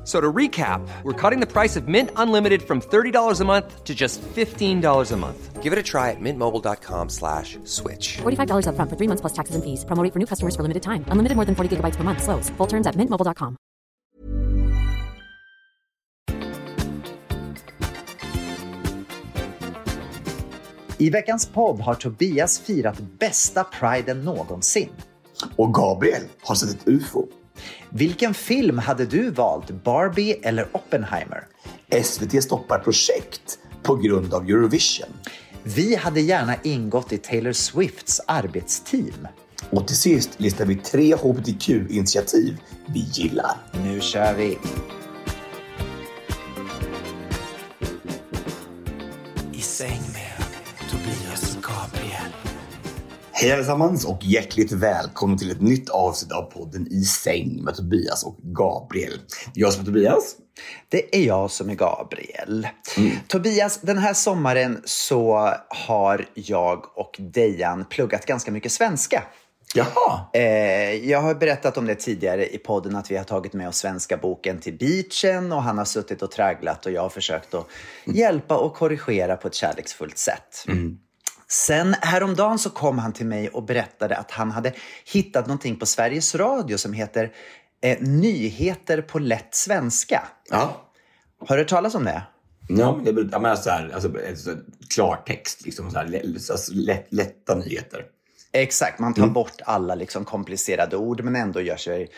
F- So to recap, we're cutting the price of Mint Unlimited from $30 a month to just $15 a month. Give it a try at mintmobile.com slash switch. $45 upfront for three months plus taxes and fees. Promo for new customers for limited time. Unlimited more than 40 gigabytes per month. Slows. Full terms at mintmobile.com. I veckans podd har Tobias firat bästa priden någonsin. Och Gabriel har sett ett UFO. Vilken film hade du valt, Barbie eller Oppenheimer? SVT stoppar projekt på grund av Eurovision. Vi hade gärna ingått i Taylor Swifts arbetsteam. Och till sist listar vi tre hbtq-initiativ vi gillar. Nu kör vi! Hej allesammans och hjärtligt välkomna till ett nytt avsnitt av podden I säng med Tobias och Gabriel. Jag som är Tobias. Det är jag som är Gabriel. Tobias, den här sommaren så har jag och Dejan pluggat ganska mycket svenska. Jaha. Eh, jag har berättat om det tidigare i podden att vi har tagit med oss svenska boken till beachen och han har suttit och tragglat och jag har försökt att hjälpa och korrigera på ett kärleksfullt sätt. Sen häromdagen så kom han till mig och berättade att han hade hittat någonting på Sveriges Radio som heter eh, Nyheter på lätt svenska. Ja. Har du hört talas om det? Ja, men det jag menar så här, alltså, så här, klartext, liksom så här, alltså, lätt, lätta nyheter. Exakt, man tar bort alla liksom komplicerade ord men ändå gör sig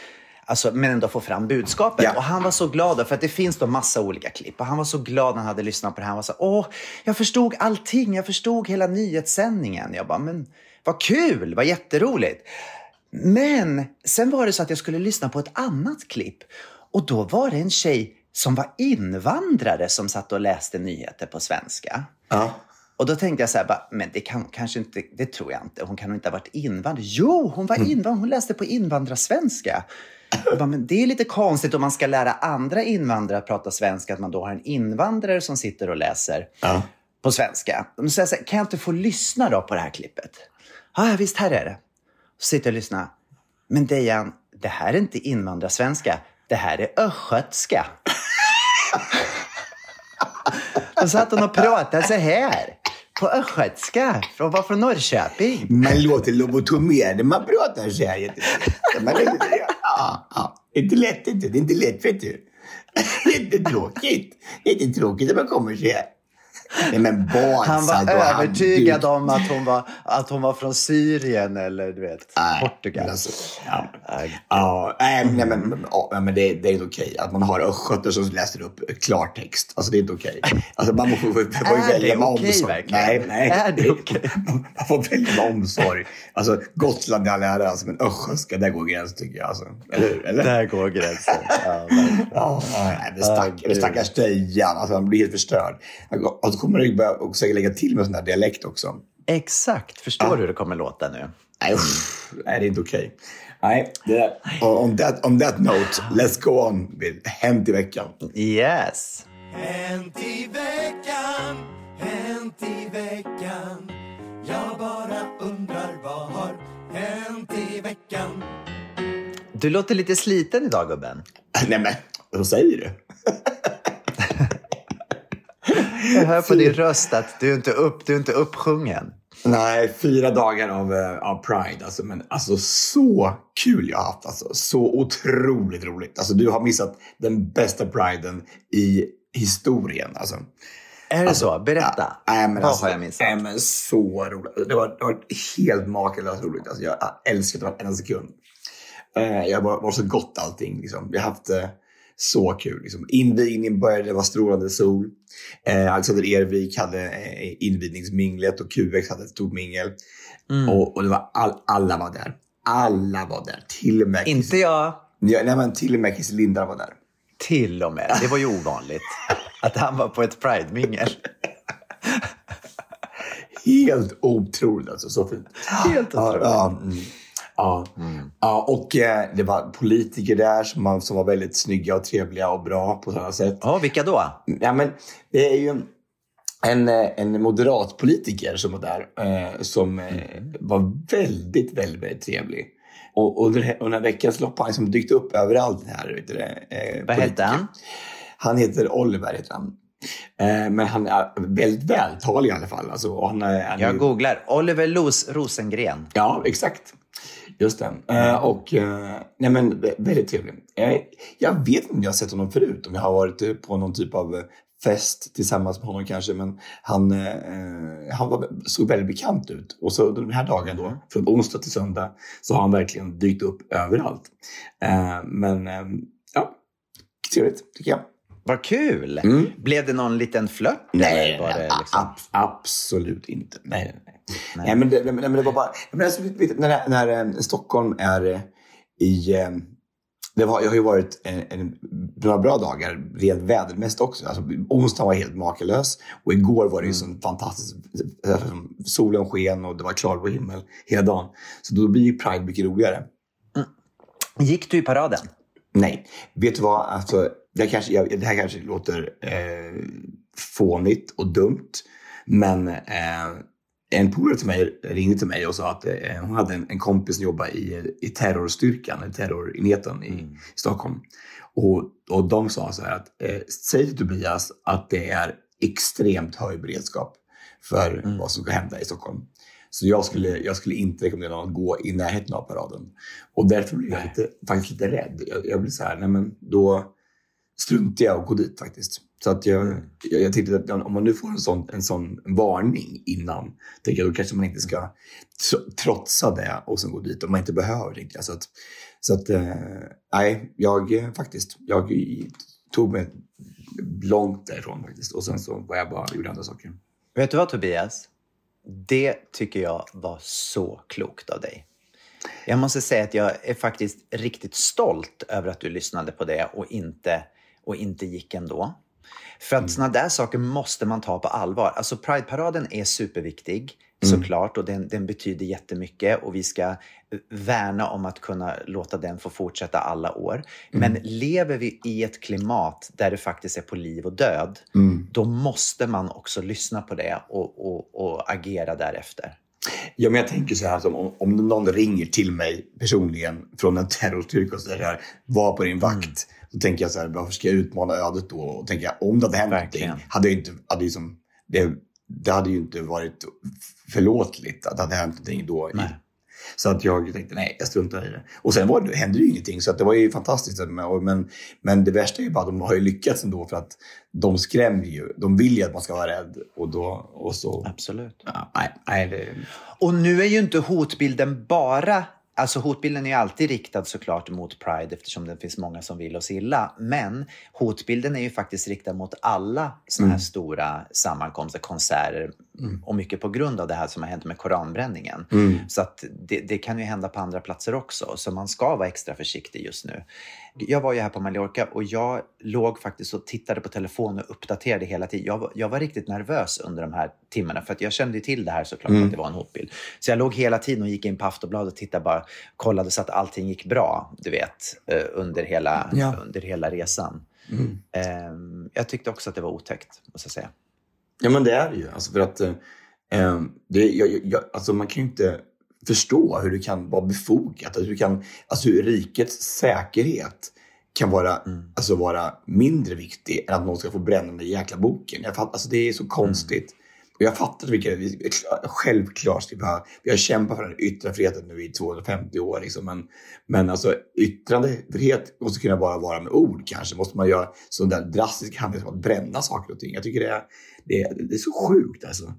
Alltså, men ändå får fram budskapet. Ja. Och han var så glad, för att det finns då massa olika klipp. Och han var så glad när han hade lyssnat på det här. Han var så åh, jag förstod allting. Jag förstod hela nyhetssändningen. Jag bara, men vad kul, vad jätteroligt. Men sen var det så att jag skulle lyssna på ett annat klipp. Och då var det en tjej som var invandrare som satt och läste nyheter på svenska. Ja. Och då tänkte jag så här, bara, men det kan kanske inte, det tror jag inte. Hon kan inte ha varit invandrare. Jo, hon var invandrare. Hon läste på invandrarsvenska. Jag bara, men det är lite konstigt om man ska lära andra invandrare att prata svenska, att man då har en invandrare som sitter och läser Ja. på svenska. De säger så här, kan jag inte få lyssna då på det här klippet? Ja, visst, här är det. Så sitter jag och lyssnar. Men Dejan, det här är inte invandrarsvenska. Det här är östgötska. Då satt hon och pratade så här. På östgötska. Hon var från Norrköping. Man låter lobotomerad. Man pratar så här ja, ja. Det är inte lätt inte. Det är inte lätt vet du. Det är inte tråkigt. Det är inte tråkigt när man kommer så här. Nej men barn Han var och övertygad hade- om att hon var, att hon var från Syrien eller du vet, Nej, Portugal. men Alltså, ja. Ja, nej, nej, men, ja, men det, det är inte okej att man har östgötar som läser upp klartext. Alltså det är inte okej. Alltså man får, får, får Är välja med okej omsorg. verkligen? Nej, nej. Är det okej? Man får välja med omsorg. Alltså Gotland i all ära, alltså, men östgötska, där går gränsen tycker jag. Alltså. Eller? Eller? Där går gränsen. Ja, verkligen. Ja, nej, det stack, det stackars Dejan. Alltså, han blir helt förstörd. Så kommer du börja och säkert lägga till med sån här dialekt också. Exakt. Förstår du hur det kommer låta nu? Nej, usch. nej det är inte okej. Nej, där. Och on, that, on that note, let's go on med Hänt i veckan. Yes. Hänt i veckan, hänt i veckan Jag bara undrar vad har hänt i veckan Du låter lite sliten idag gubben. Nej men, vad säger du? Jag hör på din röst att du är inte, upp, du är inte uppsjungen. Nej, fyra dagar av, eh, av Pride. Alltså, men alltså så kul jag har haft. Alltså, så otroligt roligt. Alltså, du har missat den bästa Priden i historien. Alltså. Är det så? Berätta. Ja, men Vad alltså, har jag missat? Nej, men så roligt. Det var, det var helt makalöst roligt. Alltså, jag älskade varenda sekund. Eh, jag var, var så gott allting. Liksom. Vi har haft eh, så kul. Liksom. Invigningen började, det var strålande sol. Eh, Alexander Ervik hade eh, invigningsminglet och QX hade ett stort mingel. Och, och det var all, alla var där. Alla var där. Till och med Inte jag. Ja, nej, men till och med Christer Lindar var där. Till och med. Det var ju ovanligt. Att han var på ett Pride-mingel. Helt otroligt alltså. Så fint. Helt Ja, otroligt. Ja, mm. Ja. och eh, det var politiker där som, som var väldigt snygga och trevliga och bra på sådana sätt. Ja, vilka då? Ja, men det är ju en, eh, en moderat politiker som var där eh, som eh, var väldigt, väldigt, väldigt trevlig. Och, den här veckans lopp har han liksom dykt upp överallt. Här, vet du, det, eh, Vad hette han? Han heter Oliver. Heter han. Eh, men han är väldigt vältalig i alla fall. Alltså, han, är- han är Jag googlar. Oliver Los Rosengren. Ja, exakt. Just det. Eh, och, eh, nej men vä- väldigt trevlig. Eh, jag vet inte om jag har sett honom förut, om jag har varit eh, på någon typ av eh, fest tillsammans med honom kanske, men han, eh, han var, såg väldigt bekant ut. Och så den här dagen då, från onsdag till söndag, så har han verkligen dykt upp överallt. Men ja, trevligt tycker jag. Vad kul! Mm. Blev det någon liten flört? Nej, det nej, liksom... ab- absolut inte. Nej, nej, nej. Nej. men, det, nej, men det var bara... Men alltså, när när eh, Stockholm är eh, i... eh, Det, var, det har ju varit en, en, några bra dagar rent vädermässigt också. Alltså, onsdagen var helt makalös och igår var det ju Mm. så fantastiskt. alltså, Solen sken och det var klarblå himmel hela dagen. Så då blir ju Pride mycket roligare. Gick du i paraden? Nej, vet du vad? Alltså, det, här kanske, jag, det här kanske låter eh, fånigt och dumt. Men eh, en polare till mig ringde till mig och sa att eh, hon hade en, en kompis som jobbade i, i terrorstyrkan, i terrorenheten i Stockholm. Och, och de sa så här att eh, säg till Tobias att det är extremt hög beredskap för vad som ska hända i Stockholm. Så jag skulle, jag skulle inte rekommendera någon att gå i närheten av paraden. Och därför blev jag lite, faktiskt lite rädd. Jag, jag blev så här, nej men då struntade jag och gå dit faktiskt. Så att jag, jag, jag tänkte att om man nu får en sån, en sån varning innan, tänker jag, då kanske man inte ska trotsa det och sen gå dit om man inte behöver. Tänkte jag. Så att, så att eh, nej, jag eh, faktiskt, jag tog mig långt därifrån faktiskt. Och sen så var jag bara gjorde andra saker. Vet du vad Tobias? Det tycker jag var så klokt av dig. Jag måste säga att jag är faktiskt riktigt stolt över att du lyssnade på det och inte, och inte gick ändå. För att såna där saker måste man ta på allvar. Alltså Pride-paraden är superviktig såklart och den, den betyder jättemycket och vi ska värna om att kunna låta den få fortsätta alla år. Men lever vi i ett klimat där det faktiskt är på liv och död, då måste man också lyssna på det och, och, och agera därefter. Ja, men jag tänker så här, alltså, om, om någon ringer till mig personligen från en terrorstyrka och säger här, var på din vakt. Då tänker jag så här, varför ska jag utmana ödet då? Och tänker jag, om det hade hänt Verkligen. någonting, hade jag inte, hade liksom, det, det hade ju inte varit förlåtligt att det hade hänt någonting då. I, så att jag tänkte, nej, jag struntar i det. Och sen var det, hände det ju ingenting, så att det var ju fantastiskt. Men, men det värsta är ju bara att de har ju lyckats ändå för att de skrämmer ju. De vill ju att man ska vara rädd. Och då, och så, Absolut. ja, nej, nej, det, Och nu är ju inte hotbilden bara Alltså hotbilden är ju alltid riktad såklart mot Pride eftersom det finns många som vill oss illa. Men hotbilden är ju faktiskt riktad mot alla såna här stora sammankomster, konserter och mycket på grund av det här som har hänt med koranbränningen. Så att det, det kan ju hända på andra platser också, så man ska vara extra försiktig just nu. Jag var ju här på Mallorca och jag låg faktiskt och tittade på telefonen och uppdaterade hela tiden. Jag, var- jag var riktigt nervös under de här timmarna för att jag kände ju till det här såklart, att det var en hotbild. Så jag låg hela tiden och gick in på Aftonbladet och tittade bara, kollade så att allting gick bra, du vet, eh, under hela, Ja. under hela resan. Ehm, jag tyckte också att det var otäckt, måste jag säga. Ja, men det är det ju. Alltså för att eh, eh, det, jag, jag, alltså man kan ju inte förstå hur det kan vara befogat. Hur, det kan, alltså hur rikets säkerhet kan vara, alltså vara mindre viktig än att någon ska få bränna den där jäkla boken. Jag fatt, alltså det är så konstigt. Och jag fattar vilka, vi- självklart ska vi ha, vi har kämpat för den yttrandefriheten nu i 250 år. Liksom, men, men alltså yttrandefrihet måste kunna bara vara med ord kanske. Måste man göra sån där drastisk handling som att bränna saker och ting. Jag tycker det är, det är, det är så sjukt alltså.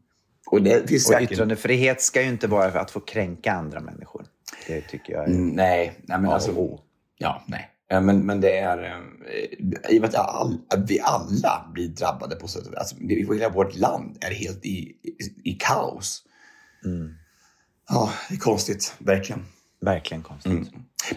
Och det finns Och säkert... yttrandefrihet ska ju inte vara för att få kränka andra människor. Det tycker jag är Mm, nej, nej men alltså... och O. Ja, nej. Eh, Men, men det är... eh, I och med att all, vi alla blir drabbade på sätt och vis. Alltså, hela vårt land är helt i, i, i kaos. Mm. Ja, det är konstigt. Verkligen. Verkligen konstigt. Mm.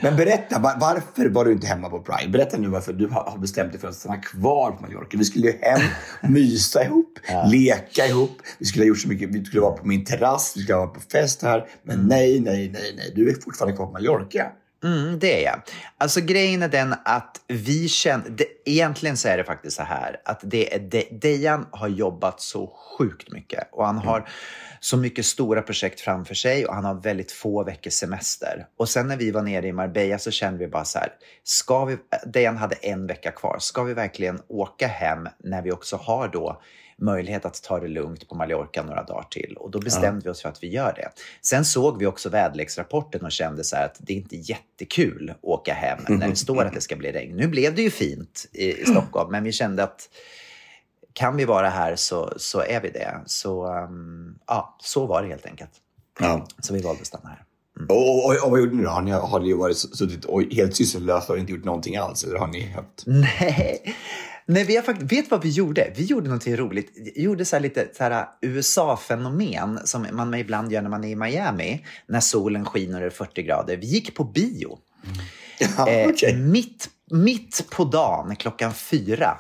Men berätta, var, varför var du inte hemma på Pride? Berätta nu varför du har, bestämt dig för att stanna kvar på Mallorca. Vi skulle ju hem, mysa ihop, leka ihop. Vi skulle ha gjort så mycket. Vi skulle vara på min terrass, vi skulle vara på fest här. Men nej, nej, nej, nej. Du är fortfarande kvar på Mallorca. Mm, det är jag. Alltså grejen är den att vi känner, det, egentligen så är det faktiskt så här att det är De, Dejan har jobbat så sjukt mycket och han har så mycket stora projekt framför sig och han har väldigt få veckors semester. Och sen när vi var nere i Marbella så kände vi bara så här, ska vi, Dejan hade en vecka kvar, ska vi verkligen åka hem när vi också har då möjlighet att ta det lugnt på Mallorca några dagar till. Och då bestämde vi oss för att vi gör det. Sen såg vi också väderleksrapporten och kände så att det är inte jättekul att åka hem när det står att det ska bli regn. Nu blev det ju fint i, i Stockholm, men vi kände att kan vi vara här så, så är vi det. Så um, ja, så var det helt enkelt. Ja. Så vi valde att stanna här. Och, och, och vad gjorde ni då? Har ni, har ni varit suttit och helt sysslolösa och inte gjort någonting alls? Eller har ni haft... Nej. Nej, vi har faktiskt, vet vad vi gjorde? Vi gjorde någonting roligt. Vi gjorde så här lite så USA-fenomen som man ibland gör när man är i Miami, när solen skiner och det är 40 grader. Vi gick på bio. Ja, Eh, okej. mitt, mitt på dagen, klockan fyra,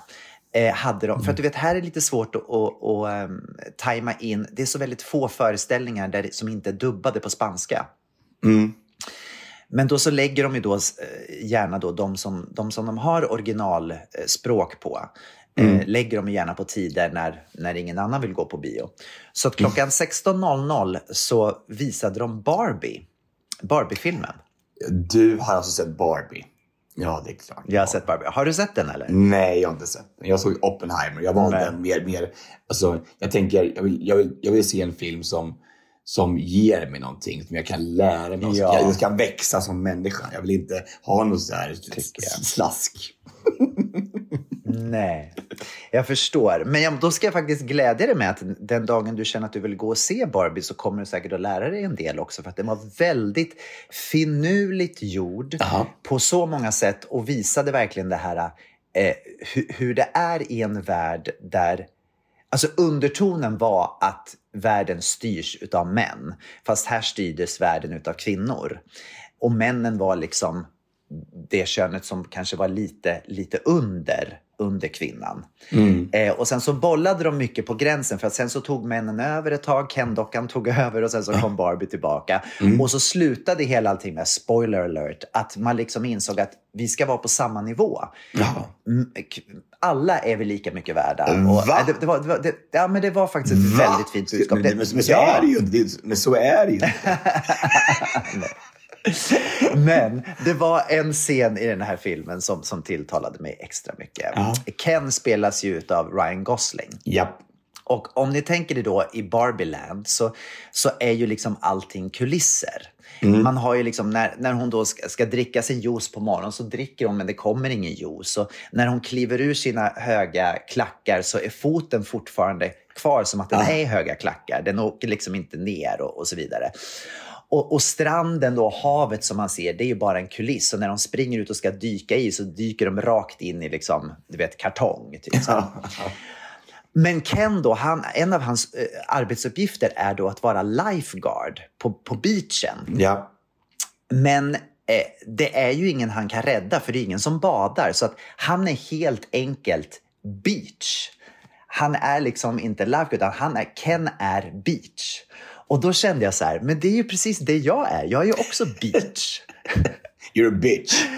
eh, hade de... För att du vet, här är det lite svårt att, att, att ehm, tajma in. Det är så väldigt få föreställningar där, som inte är dubbade på spanska. Mm. Men då så lägger de ju då eh, gärna då de som de, som de har originalspråk på. Eh, lägger de gärna på tider när, när ingen annan vill gå på bio. Så att klockan 16.00 så visade de Barbie. Barbie-filmen. Du har alltså sett Barbie? Ja, det är klart. Jag har sett Barbie. Har du sett den eller? Nej, jag har inte sett den. Jag såg Oppenheimer. Jag valde Nej. en mer, mer... Alltså, jag tänker, jag vill, jag, vill, jag vill se en film som, som ger mig någonting, som jag kan lära mig. Ja. Ja. Jag ska växa som människa. Jag vill inte ha något sådär jag. slask. Nej, jag förstår. Men då ska jag faktiskt glädja dig med att den dagen du känner att du vill gå och se Barbie så kommer du säkert att lära dig en del också. För att den var väldigt finurligt gjord Aha. på så många sätt och visade verkligen det här eh, hur, hur det är i en värld där Alltså undertonen var att världen styrs utav män, fast här styrdes världen utav kvinnor. Och männen var liksom det könet som kanske var lite, lite under, under kvinnan. Eh, och sen så bollade de mycket på gränsen för att sen så tog männen över ett tag, Ken-dockan tog över och sen så kom Barbie tillbaka. Och så slutade hela allting med, spoiler alert, att man liksom insåg att vi ska vara på samma nivå. Ja. Mm, Alla är vi lika mycket värda. Va? Och, äh, det, det var, det var, det, ja, men det var faktiskt ett Va? väldigt fint budskap. Men, men, men så ja. är det ju inte. Det- Men så är det ju inte. Men det var en scen i den här filmen som, som tilltalade mig extra mycket. Ja. Ken spelas ju av Ryan Gosling. Japp. Och om ni tänker er då i Barbieland så, så är ju liksom allting kulisser. Man har ju liksom, när, när hon då ska, ska dricka sin juice på morgonen så dricker hon men det kommer ingen juice. Och när hon kliver ur sina höga klackar så är foten fortfarande kvar som att den är i höga klackar. Den åker liksom inte ner och, och så vidare. Och, och stranden då, havet som man ser, det är ju bara en kuliss. Och när de springer ut och ska dyka i så dyker de rakt in i liksom, du vet, kartong. Typ. Men Ken då, han, en av hans eh, arbetsuppgifter är då att vara lifeguard på, på beachen. Ja. Men eh, det är ju ingen han kan rädda för det är ingen som badar. Så att han är helt enkelt beach. Han är liksom inte lifeguard utan han är, Ken är beach. Och då kände jag så här, men det är ju precis det jag är. Jag är ju också beach. You're a bitch.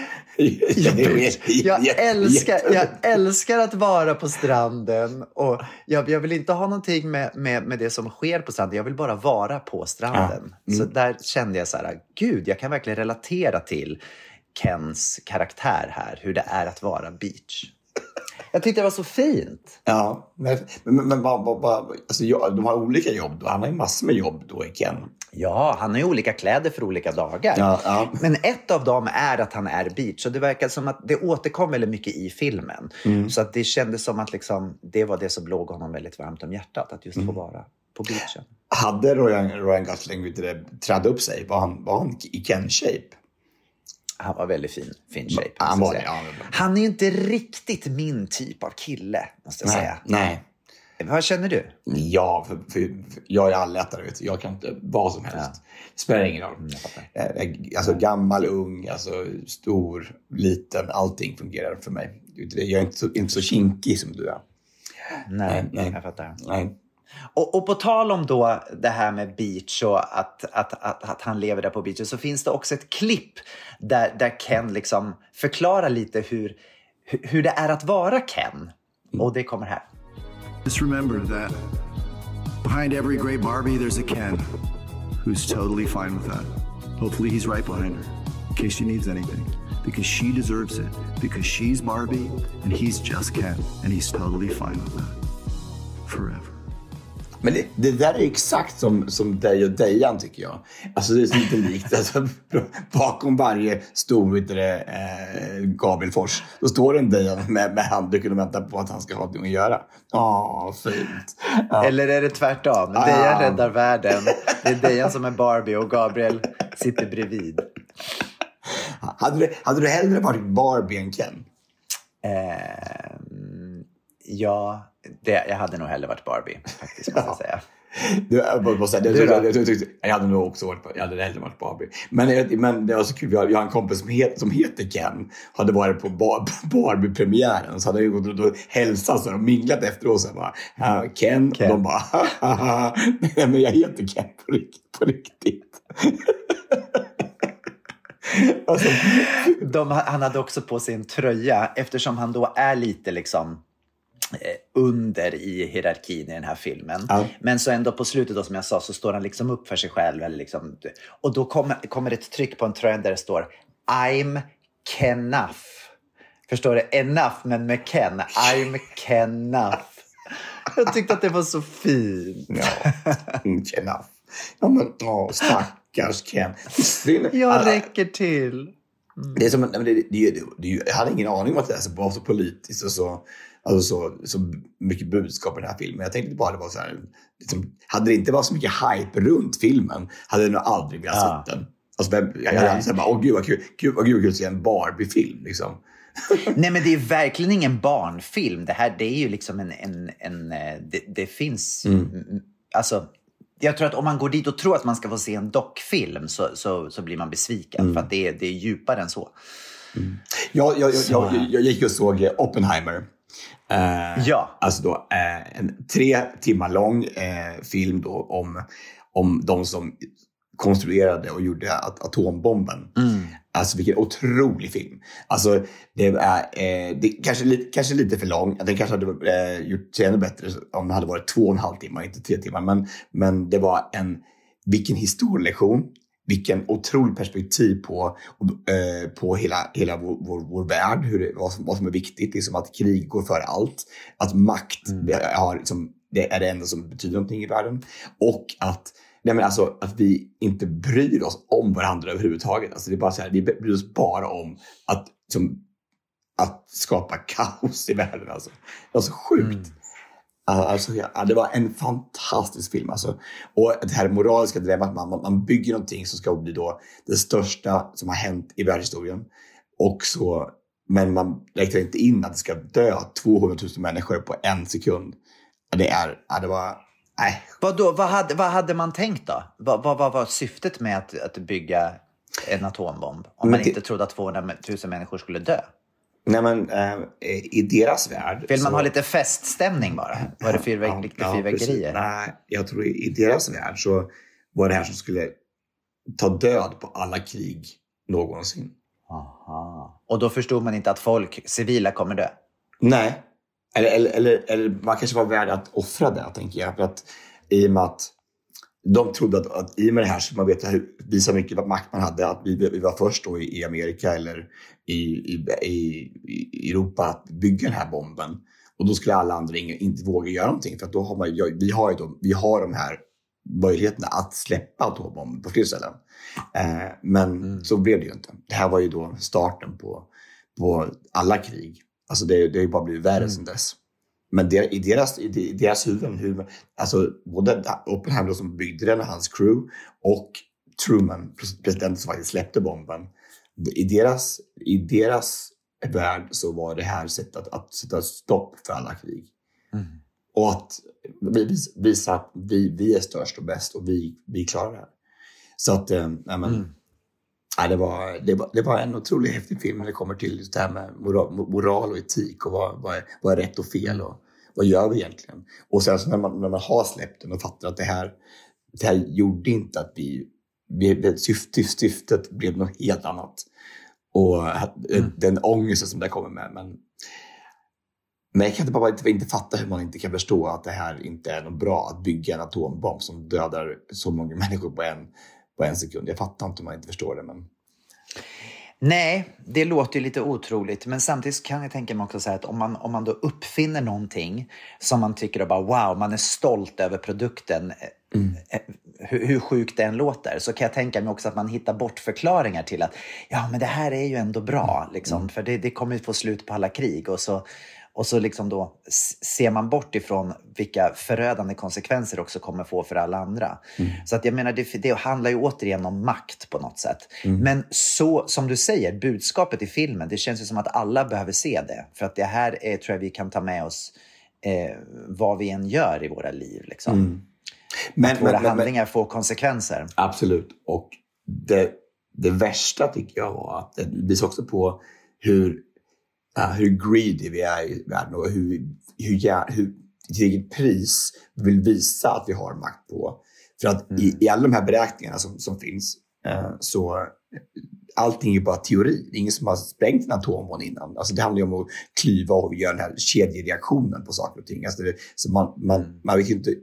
Jag älskar, jag älskar att vara på stranden och jag, jag vill inte ha någonting med, med, med det som sker på stranden. Jag vill bara vara på stranden. Så där kände jag så här, gud, jag kan verkligen relatera till Kens karaktär här, hur det är att vara beach. Jag tyckte det var så fint. Ja, men, men, men vad, vad, vad, alltså, de har olika jobb. då. Han har ju massor med jobb då, Ken. Ja, han har ju olika kläder för olika dagar. Ja, ja. Men ett av dem är att han är beach. Och det verkar som att det återkom väldigt mycket i filmen. Mm. Så att det kändes som att liksom, det var det som låg honom väldigt varmt om hjärtat. Att just Mm. få vara på beachen. Hade Ryan, Ryan Gosling trätt upp sig? Var han, var han i Ken-shape? Han var väldigt fin, fin shape. Han var ja, han är ju inte riktigt min typ av kille, måste jag säga. nej. Vad känner du? Ja, för, för, jag är allätare. Vet du. Jag kan inte vad som helst. Det spelar ingen roll. Mm, fattar. Eh, Alltså gammal, ung, alltså, stor, liten. Allting fungerar för mig. Jag är inte så, inte så kinkig som du är. Nej, nej. jag fattar. Nej. Och, och på tal om då det här med beach och att, att, att, att han lever där på beachen så finns det också ett klipp där, där Ken liksom förklarar lite hur, hur- det är att vara Ken. Och det kommer här. Just remember that behind every great Barbie, there's a Ken who's totally fine with that. Hopefully, he's right behind her in case she needs anything. Because she deserves it. Because she's Barbie and he's just Ken. And he's totally fine with that. Forever. Men det, det där är exakt som, som dig och Dejan tycker jag. Alltså det är så lite likt. Alltså, bakom varje stor det, eh, Gabriel Fors, då står det en Dejan med, med handduken och väntar på att han ska ha någonting att göra. Åh, fint. Ja. Eller är det tvärtom? Ah. Dejan räddar världen. Det är Dejan som är Barbie och Gabriel sitter bredvid. Hade, du, hade du hellre varit Barbie än Ken? Ehm, ja, det, jag hade nog hellre varit Barbie faktiskt, måste jag säga. Du, jag, bara, bara säga, det, Du då? jag, jag, jag, jag hade nog också varit, jag hade hellre varit Barbie. Men, men det var så kul, jag, jag har en kompis som, het, som heter Ken. Hade varit på Bar- Barbie-premiären. Så hade jag gått och hälsat och minglat efteråt. Så bara, "Ja, Ken. Ken. Och de bara, "Haha, nej men jag heter Ken på riktigt. På riktigt. alltså, De, han hade också på sig en tröja eftersom han då är lite liksom under i hierarkin i den här filmen. Ja. Men så ändå på slutet då, som jag sa så står han liksom upp för sig själv. Eller liksom, och då kommer, kommer ett tryck på en tröja där det står I'm Kenaf. Förstår du? Enough men med Ken. I'm Kenaf. Jag tyckte att det var så fint. ja, mm, enough. Ja men, åh, stackars Ken. Jag räcker till. Det är som, nej, men det, det, det, det, det, jag hade ingen aning om att det här var så politiskt och så, alltså så, så mycket budskap i den här filmen. Jag tänkte bara det var så här, liksom, hade det inte varit så mycket hype runt filmen hade jag nog aldrig velat Ja. se den. Alltså, vem- jag hade sagt bara, åh gud vad kul, gud, vad kul att se en Barbie-film. Liksom. Nej, men det är verkligen ingen barnfilm. Det här det är ju liksom en... en, en eh, det, det finns... mm, Alltså, jag tror att om man går dit och tror att man ska få se en dockfilm så, så, så blir man besviken. För att det, är- det är djupare än så. Jag, jag, jag, jag, jag gick och såg Oppenheimer. Eh, Ja. Alltså då eh, en tre timmar lång eh, film då om, om de som konstruerade och gjorde at atombomben. Alltså vilken otrolig film. Alltså det är, eh, det är kanske, lite, kanske lite för lång. Den kanske hade eh, gjort sig ännu bättre om det hade varit två och en halv timme, inte tre timmar. Men, men det var en, vilken historielektion. Vilken otrolig perspektiv på, eh, på hela, hela vår, vår, vår värld. Hur det, vad, som, vad som är viktigt. Liksom att krig går före allt. Att makt det har, liksom, det är det enda som betyder någonting i världen. Och att Nej, men alltså, att vi inte bryr oss om varandra överhuvudtaget. Alltså, det är bara så här, vi bryr oss bara om att, liksom, att skapa kaos i världen. Alltså. Det var så sjukt. Alltså, ja, det var en fantastisk film. Alltså. Och det här moraliska dilemmat, man, man- bygger någonting som ska bli då det största som har hänt i världshistorien. Och så, men man räknar inte in att det ska dö 200 000 människor på en sekund. Det, är, ja, det var... Nej, Vad, då, vad, hade, vad hade man tänkt då? Vad, vad, vad var syftet med att, att bygga en atombomb? Om man det- inte trodde att 200 000 människor skulle dö. Nej, men eh, i deras värld... Vill man så- ha lite feststämning bara? Var det fyrverk, Ja, riktiga ja, fyrverkerier? Nej, jag tror i, i deras värld så var det här som skulle ta död på alla krig någonsin. Aha. Och då förstod man inte att folk, civila, kommer dö? Nej. Eller, eller, eller, eller man kanske var värd att offra det, tänker jag. För att, I och med att de trodde att, att i och med det här så man vet hur, visa mycket vad makt man hade. Att vi, vi var först då i, i Amerika eller i, i, i, Europa att bygga den här bomben. Och då skulle alla andra ing- inte våga göra någonting. För att då har man, vi, har ju då, vi har de här möjligheterna att släppa atombomber på fler ställen. Eh, men så blev det ju inte. Det här var ju då starten på, på alla krig. Alltså det, det har ju bara blivit värre mm. sedan dess. Men det, i, deras, i deras huvuden, hur, alltså både Oppenheimer som byggde den och hans crew och Truman, presidenten som faktiskt släppte bomben. I deras, i deras värld så var det här sättet att, att sätta stopp för alla krig. Mm. Och att visa att vi, vi är störst och bäst och vi, vi klarar det här. Så att, äh, men, mm. Ja, det, var, det, var, det var en otroligt häftig film när det kommer till just det här med moral, moral och etik och vad, vad, är, vad är rätt och fel och vad gör vi egentligen? Och sen så när man, när man har släppt den och fattar att det här, det här gjorde inte att vi, vi syftet, syftet blev något helt annat. Och mm. den ångesten som det kommer med. Men, men jag kan inte bara inte, inte fatta hur man inte kan förstå att det här inte är något bra att bygga en atombomb som dödar så många människor på en, på en sekund. Jag fattar inte hur man inte förstår det. Men... Nej, det låter ju lite otroligt. Men samtidigt kan jag tänka mig också så att om man, om man då uppfinner någonting som man tycker bara wow, man är stolt över produkten. Mm. Eh, hur, hur sjukt det än låter så kan jag tänka mig också att man hittar bort förklaringar till att ja, men det här är ju ändå bra. Liksom, mm. För det, det kommer ju få slut på alla krig. Och så och så liksom då ser man bort ifrån vilka förödande konsekvenser också kommer få för alla andra. Mm. Så att jag menar, det, det handlar ju återigen om makt på något sätt. Mm. Men så som du säger, budskapet i filmen, det känns ju som att alla behöver se det. För att det här är, tror jag vi kan ta med oss eh, vad vi än gör i våra liv. Liksom. Mm. Men, att våra men, handlingar men, får konsekvenser. Absolut. Och det, det värsta tycker jag var att det visar också på hur uh, hur greedy vi är i världen och hur, hur, hur, till vilket pris vi vill visa att vi har makt på. För att mm. i, i alla de här beräkningarna som, som finns uh, så allting är bara teori. Det är ingen som har sprängt en atombomb innan. Alltså det handlar om att klyva och göra den här kedjereaktionen på saker och ting. Alltså det, så man, man, mm. man vet ju inte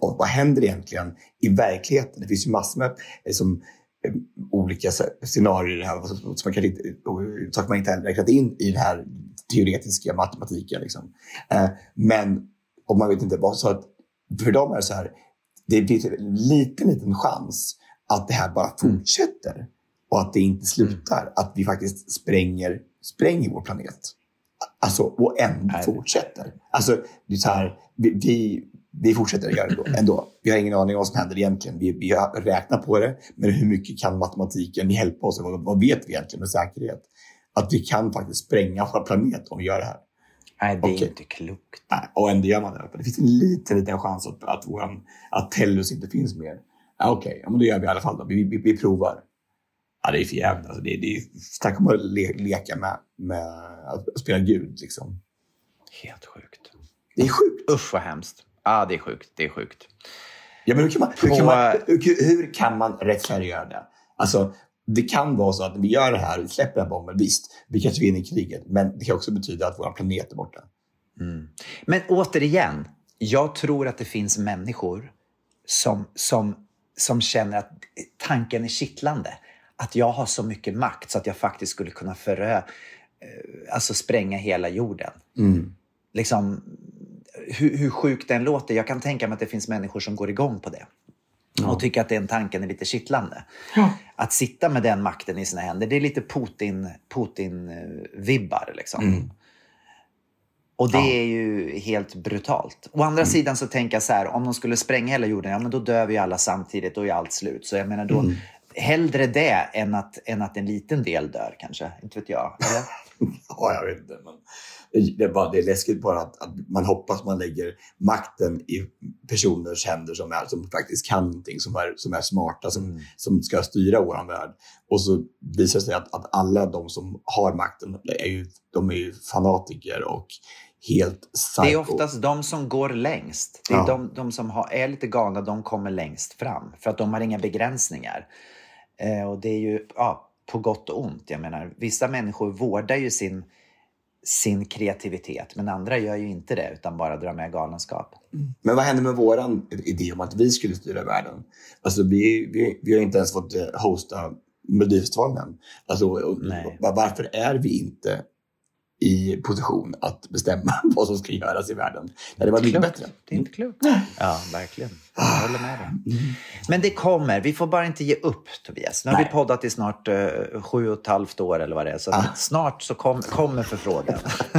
vad, vad händer egentligen i verkligheten. Det finns ju massor med som, Eh, olika scenarier här, som man kanske inte, saker man inte har räknat in i den här teoretiska matematiken. Liksom. Eh, men om man vet inte vad, så att för dem är det så här, det finns en liten, liten chans att det här bara mm. fortsätter och att det inte slutar. Mm. Att vi faktiskt spränger, spränger vår planet. Alltså, och ändå fortsätter. Alltså, det är så här, vi, vi, vi fortsätter att göra det ändå. Vi har ingen aning om vad som händer egentligen. Vi, vi har räknat på det, men hur mycket kan matematiken hjälpa oss? Vad, vad vet vi egentligen med säkerhet? Att vi kan faktiskt spränga vår planet om vi gör det här. Nej, det är okay. inte klokt. Nej, och ändå gör man det. Det finns en liten, liten chans att, att, våran, att Tellus inte finns mer. Ja, Okej, okay. ja, men då gör vi i alla fall. Då. Vi, vi, vi provar. Ja, det är för jävligt. Alltså, det, det är, snacka om att le, leka med, med att spela Gud. Liksom. Helt sjukt. Det är sjukt. Usch vad hemskt ah, det är sjukt. Det är sjukt. Ja, men hur kan man, hur kan man, hur, kan man rättfärdiggöra det? Alltså, det kan vara så att vi gör det här, vi släpper den bomben, visst, vi kanske vinner kriget, men det kan också betyda att vår planet är borta. Mm. Men återigen, jag tror att det finns människor som, som, som känner att tanken är kittlande. Att jag har så mycket makt så att jag faktiskt skulle kunna förö, eh, alltså spränga hela jorden. Mm. Liksom, hur, hur sjukt den låter, jag kan tänka mig att det finns människor som går igång på det. Ja. Och tycker att den tanken är lite kittlande. Ja. Att sitta med den makten i sina händer, det är lite Putin-vibbar. Putin liksom. Mm. Och det ja. är ju helt brutalt. Å andra mm. sidan så tänker jag så här, om de skulle spränga hela jorden, ja men då dör vi alla samtidigt, då är allt slut. Så jag menar då, mm. hellre det än att, än att en liten del dör kanske. Inte vet jag. Eller? ja, jag vet inte. Men det, bara, det är läskigt bara att, att, man hoppas man lägger makten i personers händer som, är, som faktiskt kan någonting, som är, som är smarta, som, mm. som ska styra vår värld. Och så visar det sig att, att alla de som har makten är ju, de är ju fanatiker och helt psycho. Det är oftast de som går längst. Det är ja. de, de, som har, är lite galna, de kommer längst fram. För att de har inga begränsningar. Eh, och det är ju ja, på gott och ont. Jag menar, vissa människor vårdar ju sin sin kreativitet. Men andra gör ju inte det utan bara drar med galenskap. Mm. Men vad händer med våran idé om att vi skulle styra världen? Alltså vi, vi, vi har inte ens fått hosta Melodifestivalen än. Alltså, varför är vi inte i position att bestämma vad som ska göras i världen. Det hade varit mycket bättre. Det är inte klokt. Ja, verkligen. Jag håller med dig. Men det kommer. Vi får bara inte ge upp, Tobias. Nu har vi Nej. poddat i snart eh, sju och ett halvt år eller vad det är. Så snart så kom, kommer förfrågan.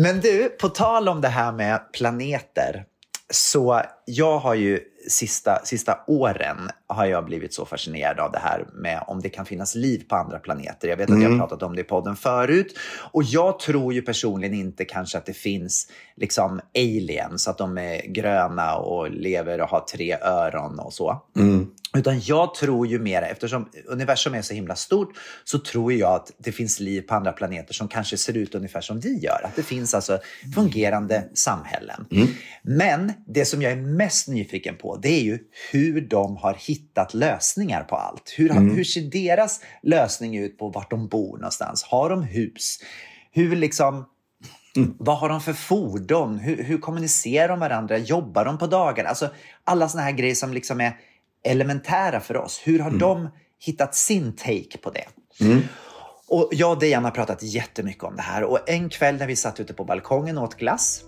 Men du, på tal om det här med planeter. Så jag har ju sista, sista åren har jag blivit så fascinerad av det här med om det kan finnas liv på andra planeter. Jag vet att jag har pratat om det i podden förut. Och jag tror ju personligen inte kanske att det finns liksom aliens, att de är gröna och lever och har tre öron och så. Utan jag tror ju mer, eftersom universum är så himla stort, så tror jag att det finns liv på andra planeter som kanske ser ut ungefär som vi gör. Att det finns alltså fungerande samhällen. Men det som jag är mest nyfiken på, det är ju hur de har hittat lösningar på allt. Hur, har- hur ser deras lösning ut på vart de bor någonstans? Har de hus? Hur liksom... Vad har de för fordon? Hur, hur kommunicerar de varandra? Jobbar de på dagarna? Alltså, alla såna här grejer som liksom är elementära för oss. Hur har de hittat sin take på det? Och jag och Dejan har pratat jättemycket om det här. Och en kväll när vi satt ute på balkongen och åt glass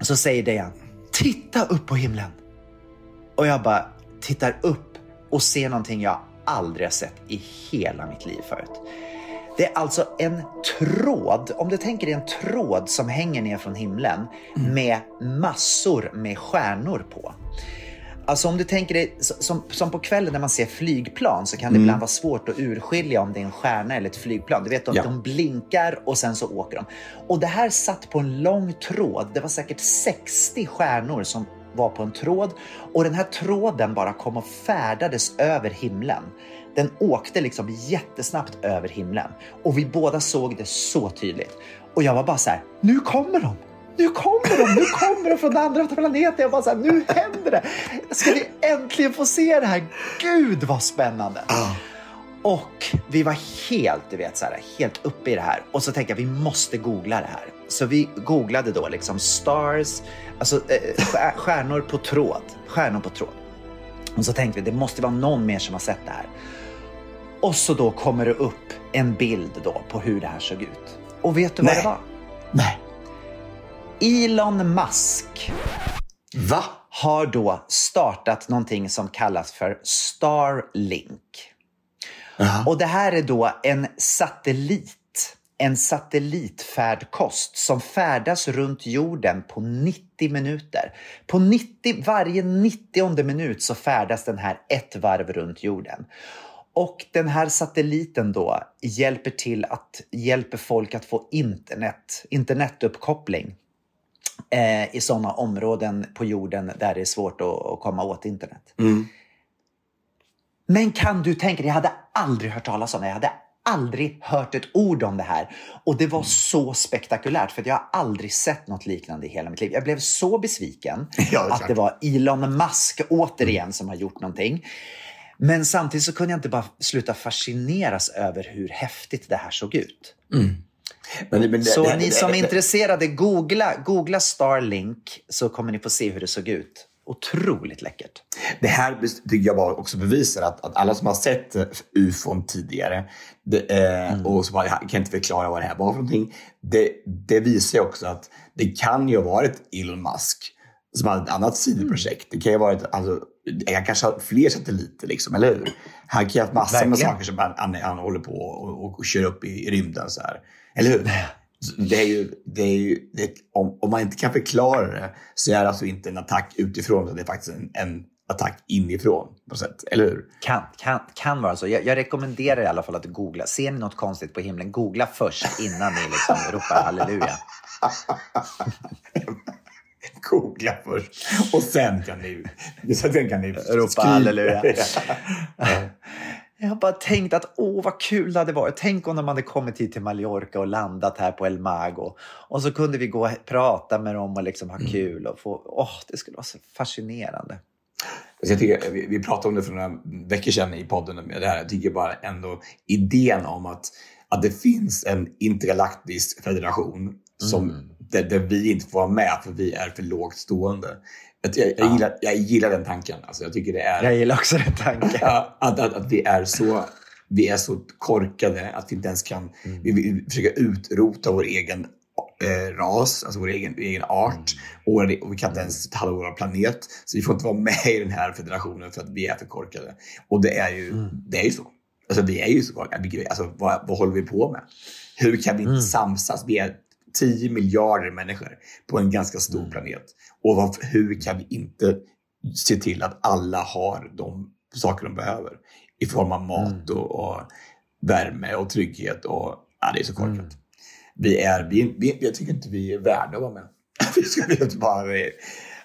så säger Dejan, titta upp på himlen. Och jag bara tittar upp och ser någonting jag aldrig har sett i hela mitt liv förut. Det är alltså en tråd, om du tänker dig en tråd som hänger ner från himlen med massor med stjärnor på. Alltså om du tänker dig, som, som på kvällen när man ser flygplan så kan det ibland vara svårt att urskilja om det är en stjärna eller ett flygplan. Du vet, de, Ja. de blinkar och sen så åker de. Och det här satt på en lång tråd. Det var säkert 60 stjärnor som var på en tråd och den här tråden bara kom och färdades över himlen. Den åkte liksom jättesnabbt över himlen och vi båda såg det så tydligt. Och jag var bara så här, nu kommer de! Nu kommer de! Nu kommer de från andra planeten! Jag bara så här, nu händer det! Ska vi äntligen få se det här? Gud vad spännande! Och vi var helt, du vet, så här, helt uppe i det här. Och så tänkte jag, vi måste googla det här. Så vi googlade då liksom stars, alltså eh, stjär- stjärnor på tråd. Stjärnor på tråd. Och så tänkte vi, det måste vara någon mer som har sett det här. Och så då kommer det upp en bild då på hur det här såg ut. Och vet du vad Nej. det var? Nej. Elon Musk Va? har då startat någonting som kallas för Starlink. Och det här är då en satellit, en satellitfärdkost som färdas runt jorden på 90 minuter. På 90, varje 90 minut så färdas den här ett varv runt jorden. Och den här satelliten då hjälper till att hjälper folk att få internet, internetuppkoppling eh, i sådana områden på jorden där det är svårt att, att komma åt internet. Men kan du tänka dig, jag hade aldrig hört talas om det. Jag hade aldrig hört ett ord om det här. Och det var så spektakulärt för att jag har aldrig sett något liknande i hela mitt liv. Jag blev så besviken Ja, är att det var Elon Musk återigen som har gjort någonting. Men samtidigt så kunde jag inte bara sluta fascineras över hur häftigt det här såg ut. Men, men, det- Så det- ni det- som är det- intresserade, googla, googla Starlink så kommer ni få se hur det såg ut. Otroligt läckert. Det här tycker jag bara också bevisar att, att alla som har sett eh, ufon tidigare det, eh, och som bara, "Jag kan inte förklara vad det här var för någonting. Det, det visar ju också att det kan ju ha varit Elon Musk som hade ett annat sidoprojekt. Det kan ju ha varit, alltså, jag kanske har fler satelliter liksom, eller hur? Han kan ju ha haft massor med saker som han, han, han håller på och, och, och kör upp i, i rymden så här. Eller hur? Det är ju, det är ju, det, om, om man inte kan förklara det så är det alltså inte en attack utifrån, utan det är faktiskt en, en attack inifrån på sätt. Eller hur? Kan, kan, kan vara så. Jag, jag rekommenderar i alla fall att googla. Ser ni något konstigt på himlen, googla först innan ni liksom ropar halleluja. Googla först och sen kan ni, sen kan ni Ropa halleluja. Jag har bara tänkt att åh vad kul det hade varit. Tänk om de hade kommit hit till Mallorca och landat här på El Mago. Och så kunde vi gå och prata med dem och liksom ha kul. Och få, åh, det skulle vara så fascinerande. Så jag tycker, vi, vi pratade om det för några veckor sedan i podden. Det här. Jag tycker bara ändå idén om att, att det finns en intergalaktisk federation som, där, där vi inte får vara med för vi är för lågt stående. Jag, jag, jag, gillar, jag gillar den tanken. Alltså, jag tycker det är... Jag gillar också den tanken. Att, att, att vi är så vi är så korkade att vi inte ens kan vi vill försöka utrota vår egen eh, ras, alltså vår egen, egen art. Och, vår- och vi kan inte ens ta halva vår planet. Så vi får inte vara med i den här federationen för att vi är för korkade. Och det är ju, det är ju så. Alltså vi är ju så korkade. Alltså, vad, vad håller vi på med? Hur kan vi inte samsas? Vi är 10 miljarder människor på en ganska stor planet. Och vad, hur kan vi inte se till att alla har de saker de behöver i form av mat och, och värme och trygghet. Och, ja, det är så korkat. Vi är, vi, vi, jag tycker inte vi är värda att vara med. vi ska inte bara,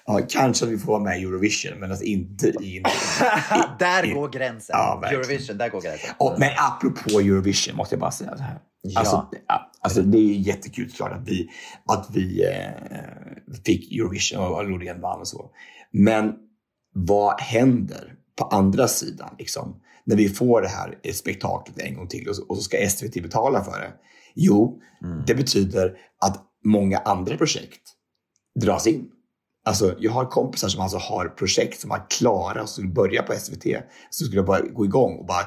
ja, kanske att vi får vara med i Eurovision, men alltså inte i... där går gränsen. Ja. Eurovision, där går gränsen. Och, men apropå Eurovision måste jag bara säga så här. Ja. Alltså, ja, alltså det är jättekul klart att vi, att vi eh, fick Eurovision och Loreen vann och så. Men vad händer på andra sidan liksom, när vi får det här spektaklet en gång till och så, och så ska SVT betala för det? Jo, det betyder att många andra projekt dras in. Alltså, jag har kompisar som alltså har projekt som var klara och skulle börja på SVT. Så skulle jag bara gå igång och bara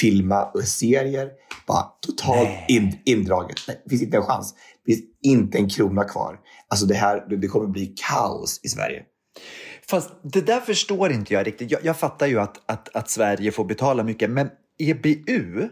filma serier. Bara totalt in, indraget. Nej, det finns inte en chans. Det finns inte en krona kvar. Alltså det här, det- kommer bli kaos i Sverige. Fast det där förstår inte jag riktigt. Jag, jag fattar ju att, att, att Sverige får betala mycket, men EBU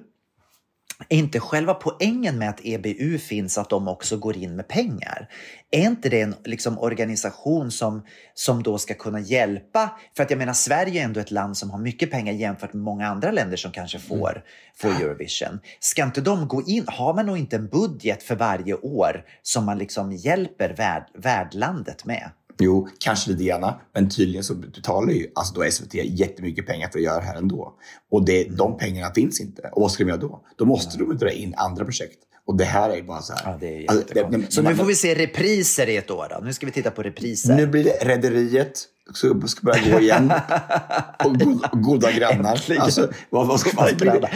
är inte själva poängen med att EBU finns att de också går in med pengar? Är inte det en liksom, organisation som, som då ska kunna hjälpa? För att jag menar, Sverige är ändå ett land som har mycket pengar jämfört med många andra länder som kanske får, får Eurovision. Ska inte de gå in? Har man nog inte en budget för varje år som man liksom hjälper värd, värdlandet med? Jo, kanske lite grann. Men tydligen så betalar ju alltså då SVT jättemycket pengar för att göra det här ändå. Och det, de pengarna finns inte. Och vad ska de göra då? Då måste de dra in andra projekt. Och det här är ju bara så här. Ja, det är Alltså, det- Så nu man- får vi se repriser i ett år då. Nu ska vi titta på repriser. Nu blir det Rederiet ska, ska börja gå igen. Och goda, goda grannar. Äntligen. Alltså, vad, vad ska man grannar.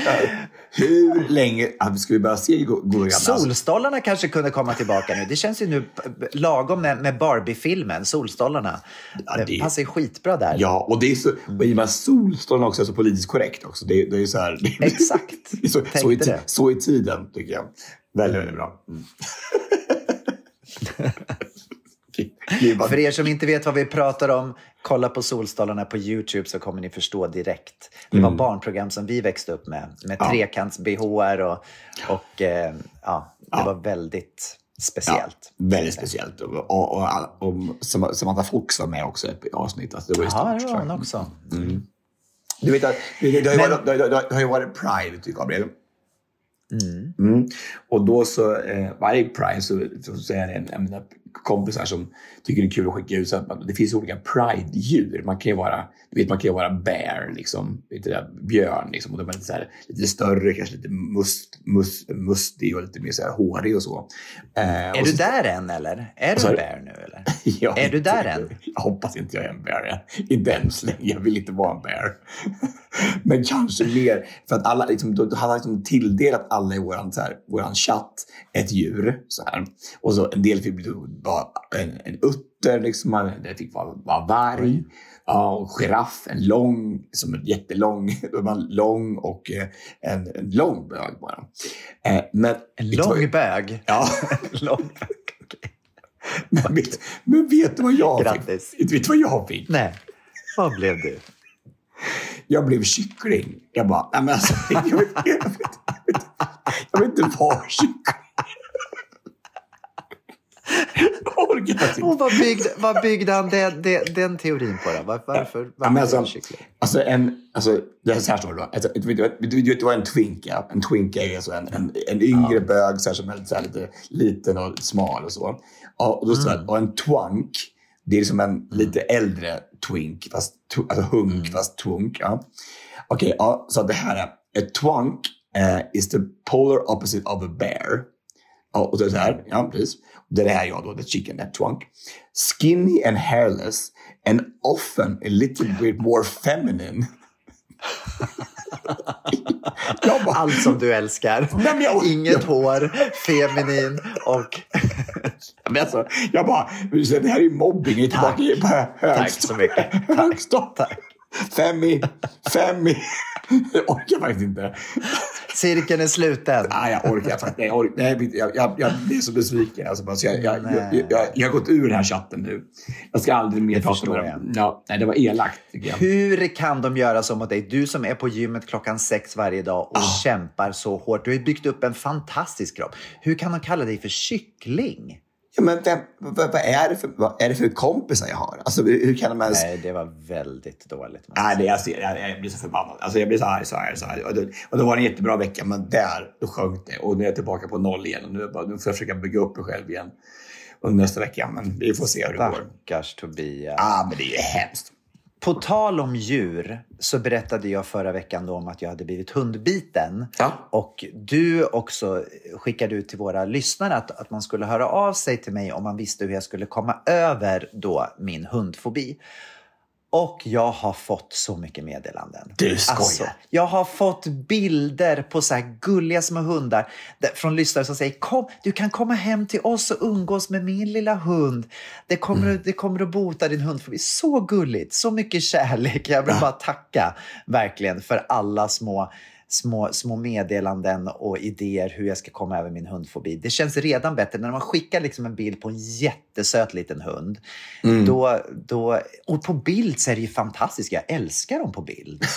Hur länge ska vi börja se? Alltså, Solstolarna kanske kunde komma tillbaka nu. Det känns ju nu lagom med, Barbie-filmen, Solstolarna. Ja, det... det- passar ju skitbra där. Ja, och det är så, och i och med att solstrålarna också är så politiskt korrekt också. Det, det är så här, det, Exakt. så, så, i, Tänkte ti- det. så i tiden, tycker jag. Väldigt, väldigt bra. Mm. Okej, det är bara- För er som inte vet vad vi pratar om, kolla på Solstolarna på YouTube så kommer ni förstå direkt. Det var barnprogram som vi växte upp med, med Mm. Ja. trekants-bh och, och eh, ja, det Ja. var väldigt Ja, speciellt. väldigt speciellt. Och, och, och, och Sam- Samantha Fox var med också i ett avsnitt. Alltså, det var ju Ja, stort. det var hon också. Du vet att det, har ju Men- varit, det, det, det har ju varit Pride, Gabriel. Mm. Och då så, eh, varje Pride så, så, det en, en mina kompisar som tycker det är kul att skicka ut. Så att man, det finns olika Pride-djur. Man kan ju vara, du vet, man kan vara bear, liksom, där, björn. Liksom, och de är lite, så här, lite större, kanske lite must, must, mustig och lite mer så här, hårig och så. Eh, Är och du så- där än eller? Är du du? där nu eller? Jag Är du där än? Jag hoppas inte jag är en bear. Inte än så länge. Jag vill inte vara en bear. Men kanske mer för att alla liksom, då, han liksom tilldelat alla i våran, så här, våran chatt ett djur. Så här. Och så en del fick vara en, en utter, liksom, del fick vara, vara varg. Ja, och giraff, en lång, som en jättelång, då lång och eh, en, en lång bög bara. Eh, men, En vad- lång bög? Ja. lång bög. Men vet, men vet du vad jag Grattis. fick? Vet du vad jag fick? Nej, vad blev du? Jag blev kyckling. Jag bara, nej men alltså, jag vet, jag vet, jag vet, jag vet inte vara kyckling. Jag orkar inte. Och vad, byggde, vad byggde han den, den, den teorin på då? Var, varför? Ja, varför men alltså, alltså, en, alltså, det är så här står det. Alltså, du, vet, du, du vet vad en twink är? En twink är alltså en, en, en yngre bög så här, som är lite, så här, lite liten och smal och så. Ja, och, då, så här, och en twunk, det är som en lite äldre twink, fast, tw- alltså hunk fast twunk. Ja. Okej, ja, så det här är, a twunk eh, is the polar opposite of a bear. Ja, och så är det så här, ja precis. Det här är jag då, the chicken, that twunk. Skinny and hairless and often a little bit more feminine. bara, Allt som du älskar. Men jag- Inget jag- hår, feminin och... men alltså, jag bara, det här är ju mobbing. Jag är tillbaka Tack. på. Tack så mycket. Högstadiet. Tack. Femmi, femmi. Jag orkar faktiskt inte. Cirkeln är sluten. Nej, jag orkar faktiskt jag, orkar, nej, jag, jag, jag blir så besviken. Alltså, bara, så jag, jag, jag, jag, jag har gått ur den här chatten nu. Jag ska aldrig mer prata med jag. dem. Ja, nej, det var elakt jag. Hur kan de göra så mot dig? Du som är på gymmet klockan sex varje dag och Ah. kämpar så hårt. Du har byggt upp en fantastisk kropp. Hur kan de kalla dig för kyckling? Ja, men vem, vad, vad, är det för, vad är det för kompisar jag har? Alltså, hur kan de ens... Nej, det var väldigt dåligt. Nej, det, säga. jag, jag, blir så förbannad. Alltså, jag blir så arg, så arg, så arg. Och, då, och då var det en jättebra vecka, men där då sjönk det. Och nu är jag tillbaka på noll igen. Och nu, bara, nu får jag försöka bygga upp mig själv igen under nästa vecka. Men vi får se hur det går. Stackars Tobias. ah, men det är ju hemskt. På tal om djur så berättade jag förra veckan om att jag hade blivit hundbiten. Ja. Och du också skickade ut till våra lyssnare att, att man skulle höra av sig till mig om man visste hur jag skulle komma över då min hundfobi. Och jag har fått så mycket meddelanden. Du skojar. Alltså, jag har fått bilder på så här gulliga små hundar från lyssnare som säger kom, du kan komma hem till oss och umgås med min lilla hund. Det kommer, Mm. det kommer att bota din hundfobi. Så gulligt, så mycket kärlek. Jag vill bara tacka verkligen för alla små Små, små meddelanden och idéer hur jag ska komma över min hundfobi. Det känns redan bättre när man skickar liksom en bild på en jättesöt liten hund. Mm. Då, då, och på bild så är det ju fantastiskt. Jag älskar dem på bild.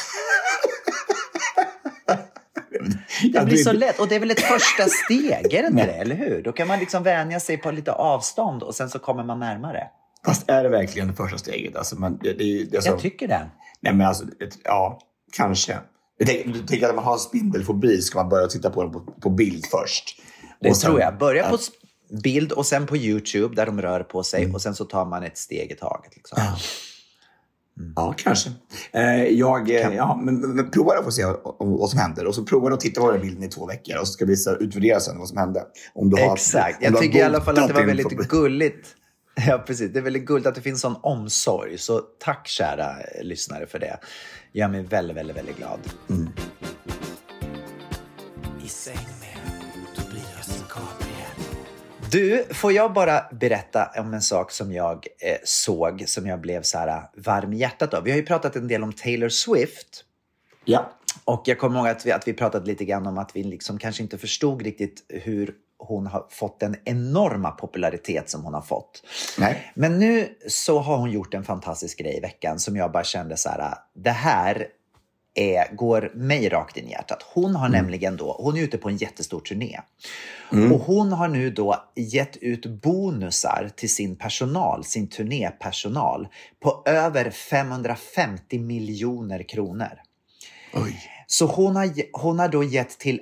Det blir så lätt. Och det är väl ett första steg, är det inte det? Eller hur? Då kan man liksom vänja sig på lite avstånd och sen så kommer man närmare. Fast är det verkligen det första steget? Alltså, man, det, det, är ju- det är så, Jag tycker det. Nej, men alltså, ja, kanske. Du tänker att om man har spindelfobi ska man börja titta på den på, på bild först. Det sen- tror jag. Börja på Ja. bild och sen på YouTube där de rör på sig Mm. och sen så tar man ett steg i taget. Liksom. Ja, kanske. Eh, jag, eh, Kan- ja, men, men, prova att få se vad, om- vad som händer. Och så prova att titta på den bilden i två veckor. Och så ska vi så utvärdera sen vad som hände. Om du har, Exakt. om Jag du tycker i alla fall att det var väldigt fobi. gulligt. Ja, precis. Det är väldigt gulligt att det finns sån omsorg. Så tack kära lyssnare för det. Gör mig väldigt, väldigt, väldigt glad. I säng med Tobias Gabriel. Du, får jag bara berätta om en sak som jag eh, såg, som jag blev så här eh, varm i hjärtat av. Vi har ju pratat en del om Taylor Swift. Ja. Och jag kommer ihåg att vi, att vi pratade lite grann om att vi liksom kanske inte förstod riktigt hur hon har fått den enorma popularitet som hon har fått. Nej. Men nu så har hon gjort en fantastisk grej i veckan som jag bara kände så här, det här är, går mig rakt in i hjärtat. Hon har nämligen då, hon är ute på en jättestor turné. Och hon har nu då gett ut bonusar till sin personal, sin turnépersonal, på över 550 miljoner kronor. Oj. Så hon har, hon har då gett till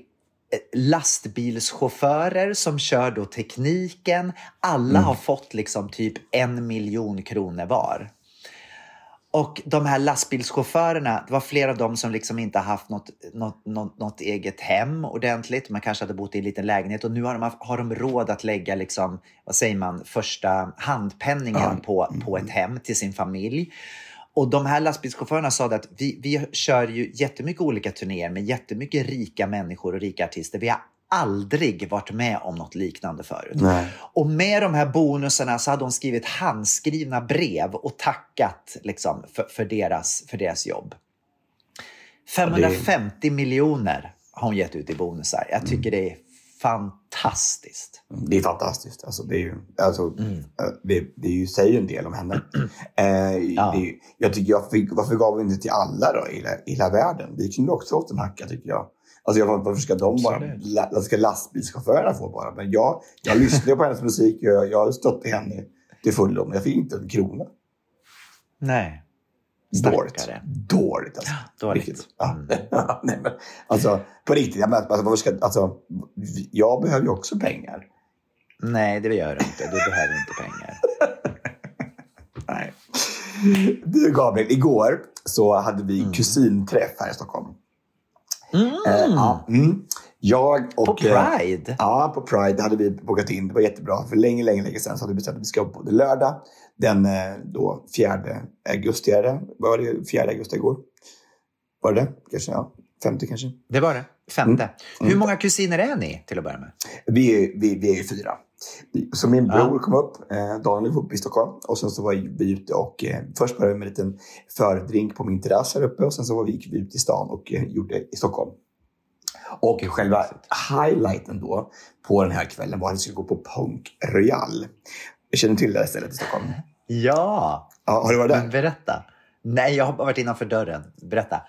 lastbilschaufförer som kör då tekniken. Alla har fått liksom typ en miljon kronor var. Och de här lastbilschaufförerna, det var flera av dem som liksom inte har haft något, något, något, något eget hem ordentligt. Man kanske hade bott i en liten lägenhet och nu har de, har de råd att lägga, liksom, vad säger man, första handpenningen på, på ett hem till sin familj. Och de här lastbilschaufförerna sa det att vi, vi kör ju jättemycket olika turnéer med jättemycket rika människor och rika artister. Vi har aldrig varit med om något liknande förut. Nej. Och med de här bonusarna så hade hon skrivit handskrivna brev och tackat liksom, för, för, deras, för deras jobb. 550 miljoner har hon gett ut i bonusar. Jag tycker det är fantastiskt. Det är fantastiskt. Alltså, det, är ju, alltså, eh, det, det är ju, säger ju en del om henne. Eh, Ja. ju- jag tycker, jag fick, varför gav vi inte till alla då, i hela, världen? Vi kunde också fått en hacka tycker jag. Alltså jag, varför ska de bara, la, ska lastbilschaufförerna få bara? Men jag, jag lyssnade på hennes musik, jag, jag har stått i henne till fullo, men jag fick inte en krona. Nej. Dåligt. Dåligt alltså. Dåligt. Riktigt. Ja. Nej, men, alltså, på riktigt, jag, menar, alltså, ska, alltså, jag behöver ju också pengar. Nej, det gör du inte. Du behöver inte pengar. Nej. Du Gabriel, igår så hade vi kusinträff här i Stockholm. Eh, ja, mm. Jag och... På eh, Pride? Ja, på Pride hade vi bokat in. Det var jättebra. För länge, länge, länge sedan så hade vi bestämt att vi ska på det lördag. Den eh, då 4 augusti är det. Var det? 4 augusti igår? Var det det? Kanske, ja. 50 kanske. Det var det. Femte. Hur många kusiner är ni till att börja med? Vi är, vi, vi är fyra. Så min bror kom upp, eh, Daniel var uppe i Stockholm. Och sen så var vi ute och eh, först började vi med en liten fördrink på min terrass här uppe. Och sen så var vi, gick vi ut i stan och eh, gjorde i Stockholm. Och själva highlighten då på den här kvällen var att vi skulle gå på Punk Royal. Jag känner till det här stället i Stockholm. Ja, Ja, har du varit men där? berätta. Nej, jag har varit innanför dörren. Berätta.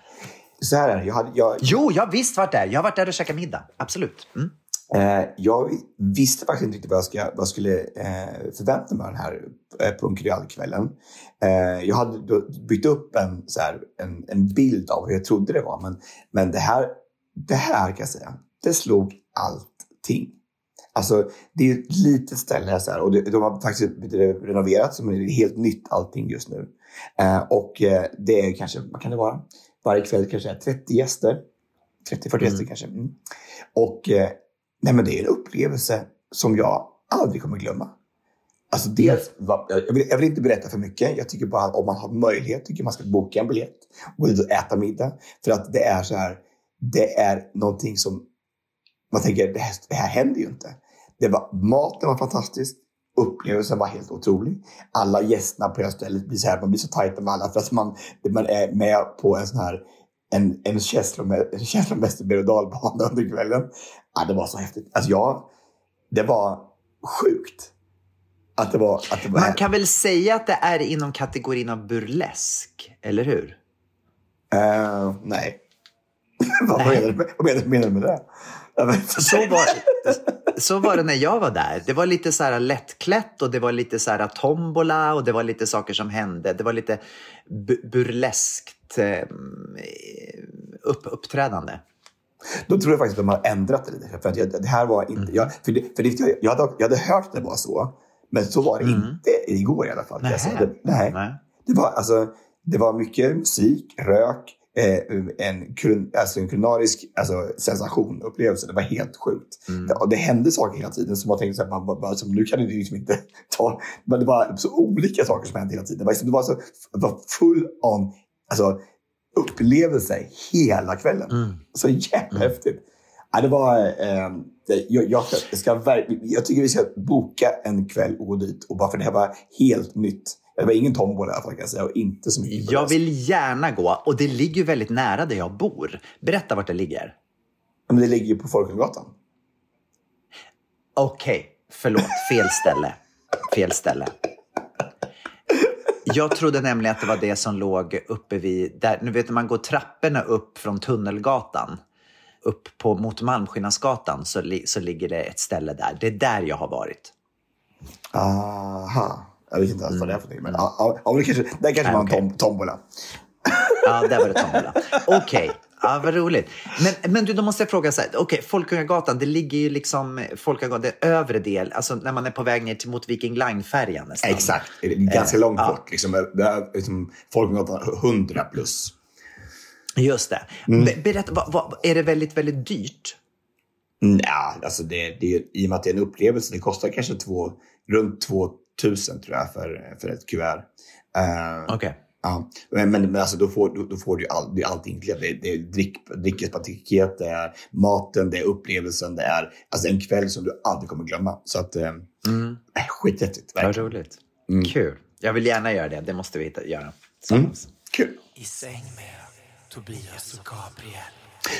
Så här är det. Jag, hade, jag, Jo, jag har visst varit där. Jag har varit där och käkat middag. Absolut. Mm. Eh, jag visste faktiskt inte riktigt vad jag, ska, vad jag skulle eh, förvänta mig av den här eh, Punk Royal-kvällen. Eh, jag hade byggt upp en, så här, en, en bild av hur jag trodde det var. Men, men det, här, det här kan jag säga, det slog allting. Alltså, det är ett litet ställe så här, och det, de har faktiskt renoverat, så det är helt nytt allting just nu. Eh, och eh, det är kanske, vad kan det vara? Varje kväll kanske är 30 gäster. 30-40 gäster kanske. Mm. Och eh, nej, men det är en upplevelse som jag aldrig kommer glömma. Alltså dels, jag vill, jag vill inte berätta för mycket. Jag tycker bara att om man har möjlighet tycker jag man ska boka en biljett och äta middag. För att det är så här, det är någonting som man tänker, det här, det här händer ju inte. Det var, maten var fantastisk. Upplevelsen var helt otrolig. Alla gästerna på det här stället blir så här, man blir så tajta med alla för att man, man är med på en sån här en, en känslomä- en känslomässig berg och dalbana under kvällen. Ja, det var så häftigt. Alltså jag, det var sjukt. Att det var... Att det var Man kan väl säga att det är inom kategorin av burlesk, eller hur? Eh, nej. vad, menar du, med- vad menar, du- menar med det? Så var, så var det när jag var där. Det var lite så här lättklätt och det var lite så här tombola och det var lite saker som hände. Det var lite bu- burleskt eh, upp, uppträdande. Då tror jag faktiskt att de har ändrat det lite. För jag, det här var inte... Mm. Jag, för det, för det, jag, jag, hade, jag hade hört att det var så. Men så var det inte igår i alla fall. Mm. Nähä. Det, nej. Nej. Det var, alltså, det var mycket musik, rök, eh, en, kulin, alltså en kulinarisk alltså, sensation, upplevelse. Det var helt sjukt. Mm. Det, och det hände saker hela tiden som man tänkte här, man, bara, som, nu kan det liksom inte ta... Men det var så olika saker som hände hela tiden. Det var, liksom- det var, så, det var full on alltså, upplevelse hela kvällen. Mm. Så jävla häftigt. Ja, det var... Eh, jag, jag, ska, ska, verk- jag tycker vi ska boka en kväll och gå dit. Och bara för det här var helt nytt. Det var ingen tombola i alla fall kan jag säga. Och inte så mycket Jag vill gärna gå och det ligger ju väldigt nära där jag bor. Berätta vart det ligger. Men det ligger ju på Folkungagatan. Okej, förlåt. Fel ställe. Fel ställe. Jag trodde nämligen att det var det som låg uppe vid... Där, nu vet när man går trapporna upp från Tunnelgatan upp på, mot Malmskillnadsgatan så, li, så ligger det ett ställe där. Det är där jag har varit. Aha. Jag vet inte alls vad det är för någonting. Men ja, ja, det kanske, där kanske var en okej. tom, tombola. Ja, där var det tombola. Okej, ja, vad roligt. Men, men du, då måste jag fråga så här. Okej, Folkungagatan, det ligger ju liksom Folkungagatan, det övre del, alltså när man är på väg ner till mot Viking Line-färjan nästan. Exakt. Det ganska Eh, långt ja. bort. Liksom, det liksom, Folkungagatan 100 plus. Just det. Mm. Be- Berätta, vad, vad, är det väldigt, väldigt dyrt? Ja, alltså det, det, I och med att det är en upplevelse, det kostar kanske två, runt 2000 tror jag för, för ett kuvert. Eh, Okej. Ja, men, men, men alltså då får, då, då får du ju all, det är allt inkluderat. Det, är- det är drick, drickespaket, det är maten, det är upplevelsen, det är alltså en kväll som du aldrig kommer glömma. Så att, eh, Mm. skithäftigt. Vad roligt. Mm. Kul. Jag vill gärna göra det. Det måste vi hitta, göra. tillsammans. Kul. I säng med Tobias och Gabriel.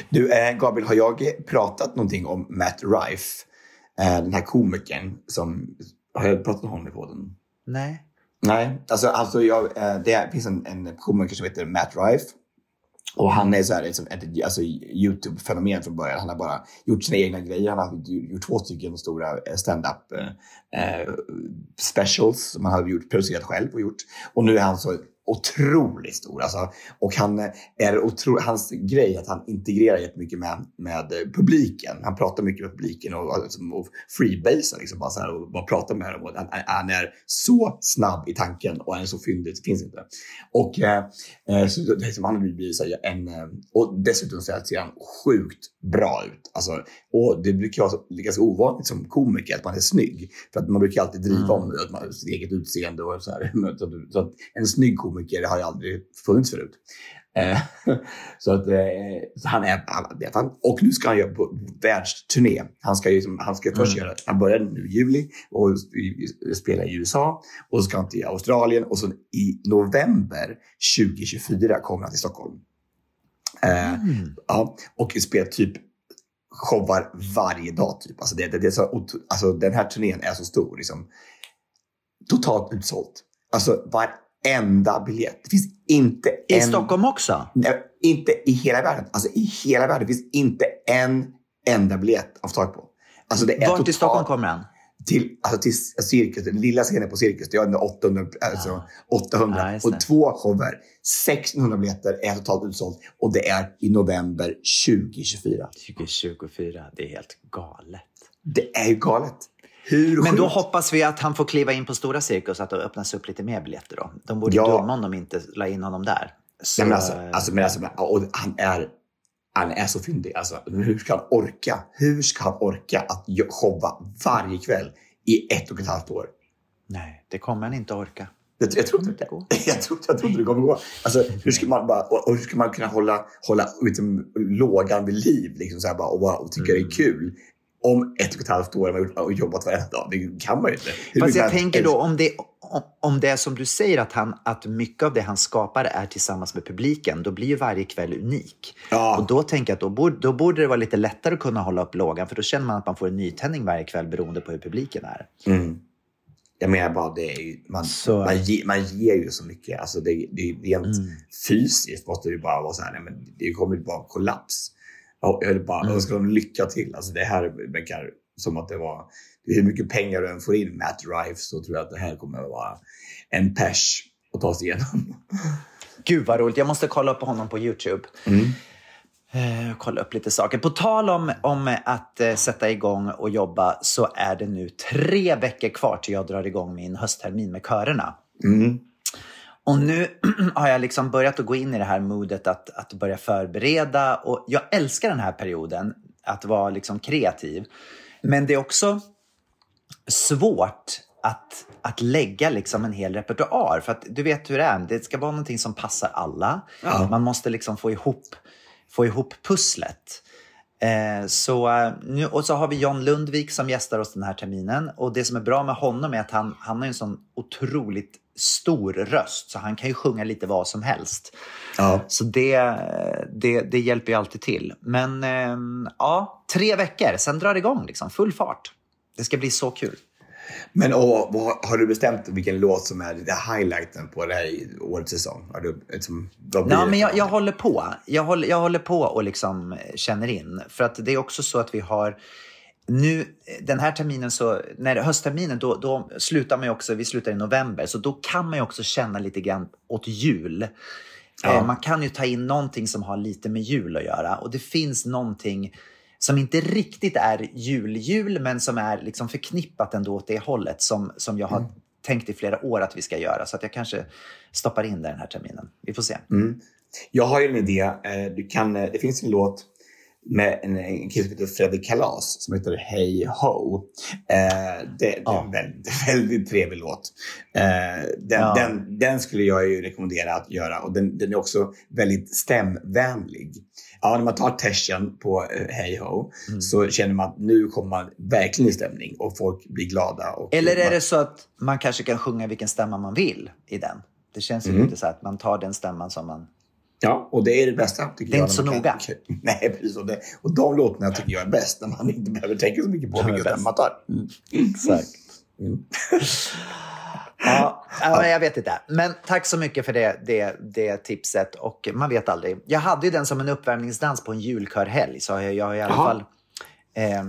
Du, eh, Gabriel, har jag pratat någonting om Matt Rife? Eh, den här komikern som... Har jag pratat om honom i podden? Nej. Nej, alltså, alltså jag, eh, det finns en, en komiker som heter Matt Rife. Och han är så här, ett, ett, alltså, YouTube-fenomen från början. Han har bara gjort sina egna grejer. Han har gjort två stycken stora eh, stand-up eh, eh, specials som han har gjort, producerat själv och gjort. Och nu är han så otroligt stor. Alltså. Och han är otro, hans grej är att han integrerar jättemycket med, med publiken. Han pratar mycket med publiken och, och, liksom, och freebasar liksom bara så här och bara pratar med dem. Och han, han är så snabb i tanken och han är så fyndig, det finns inte. Och eh, eh, så det, är som han blivit så här en, eh, och dessutom så ser han sjukt bra ut. Alltså, och det brukar vara ganska ovanligt som komiker att man är snygg. För att man brukar alltid driva om att man sitt eget utseende och så här. Så att en snygg komiker har ju aldrig funnits förut. Eh, så att eh, så han är, han, vet han, och nu ska han göra på världsturné. Han ska, ju, han ska först göra, han börjar nu i juli och spela i USA och så ska han till Australien och så i november 2024 kommer han till Stockholm. Eh, ja, och spelar typ showar varje dag. Typ. Alltså det, det, det är så, alltså den här turnén är så stor. Liksom. Totalt utsålt. Alltså varenda biljett. Det finns inte I en... Stockholm också? Nej, inte i hela världen. Alltså i hela världen finns inte en enda biljett att få tag på. Alltså det är Vart i totalt- Stockholm kommer han? till, alltså till Cirkus, den lilla scenen på Cirkus, det är 800, alltså 800 Ja, just och två shower. 1600 biljetter är totalt utsålt och det är i november 2024. 2024. Det är helt galet. Det är ju galet. Hur Men då hoppas vi att han får kliva in på stora cirkus, att det öppnas upp lite mer biljetter då. De borde Ja. dumma om de inte la in honom där. Så, Nej, men alltså, alltså, men alltså, och han är han är så fyndig. Alltså, hur ska han orka? Hur ska han orka att jo- showa varje kväll i ett och ett halvt år? Nej, det kommer han inte orka. Jag, jag, tror inte, jag, tror, jag inte det kommer gå. Alltså, hur ska man, bara, och, och hur ska man kunna hålla, hålla liksom, lågan vid liv liksom, så här, bara, och, bara- och tycka det är kul? Om ett och ett halvt år har man jobbat varenda dag. Det kan man ju inte. Hur Fast jag tänker då om det, om, om det är som du säger att, han, att mycket av det han skapar är tillsammans med publiken, då blir ju varje kväll unik. Ja. Och då tänker jag att då borde, då borde det vara lite lättare att kunna hålla upp lågan, för då känner man att man får en nytändning varje kväll beroende på hur publiken är. Mm. Jag menar bara, det är ju, man, Så- man, ge, man ger ju så mycket. Alltså det, det, rent Mm. fysiskt måste det ju bara vara så här, nej, men det kommer ju bara kollaps. Jag vill bara Mm. önska dem lycka till. Alltså det här verkar som att det var, hur mycket pengar du än får in Matt Rife så tror jag att det här kommer att vara en pers att ta sig igenom. Gud vad roligt, jag måste kolla upp honom på YouTube. Mm. Eh, kolla upp lite saker. På tal om, om att eh, sätta igång och jobba så är det nu tre veckor kvar till jag drar igång min hösttermin med körerna. Mm. Och nu har jag liksom börjat att gå in i det här modet att, att börja förbereda. Och jag älskar den här perioden, att vara liksom kreativ. Men det är också svårt att, att lägga liksom en hel repertoar. För att du vet hur det är, det ska vara någonting som passar alla. Ja. Man måste liksom få ihop, få ihop pusslet. Eh, så, eh, nu, och så har vi John Lundvik som gästar oss den här terminen. Och det som är bra med honom är att han, han har en sån otroligt stor röst så han kan ju sjunga lite vad som helst. Ja. Så det, det, det hjälper ju alltid till. Men eh, ja, tre veckor, sen drar det igång liksom, full fart. Det ska bli så kul. Men och, vad, har du bestämt vilken låt som är det highlighten på det här årets säsong? Har du, liksom, vad blir det? men jag, jag håller på. Jag håller, jag håller på och liksom känner in. För att det är också så att vi har nu den här terminen, så, när höstterminen, då, då slutar man ju också, vi slutar i november, så då kan man ju också känna lite grann åt jul. Ja. Eh, Man kan ju ta in någonting som har lite med jul att göra och det finns någonting som inte riktigt är jul-jul men som är liksom förknippat ändå åt det hållet som, som jag har tänkt i flera år att vi ska göra. Så att jag kanske stoppar in det den här terminen. Vi får se. Mm. Jag har ju en idé. Eh, Du kan, eh, det finns en låt med en, kille som heter Fredrik Kalas som heter Hey Ho. Eh, det, det är en väldigt, väldigt trevlig låt. Eh, den, Ja. den, den skulle jag ju rekommendera att göra och den, den är också väldigt stämvänlig. Ja, när man tar tersen på eh, Hey Ho Mm. så känner man att nu kommer man verkligen i stämning och folk blir glada. Och Eller är det så att man kanske kan sjunga vilken stämma man vill i den? Det känns ju Mm. lite så att man tar den stämman som man... Ja, och det är det bästa. Tycker Det är jag, inte så kan- Nej, precis. Och, det, och de låtarna tycker jag är bäst när man inte behöver tänka så mycket på De stämma man tar. Exakt. Ja, ja, jag vet inte. Men tack så mycket för det, det, det tipset. Och man vet aldrig. Jag hade ju den som en uppvärmningsdans på en julkörhelg. Så jag, jag har i alla Jaha. fall eh,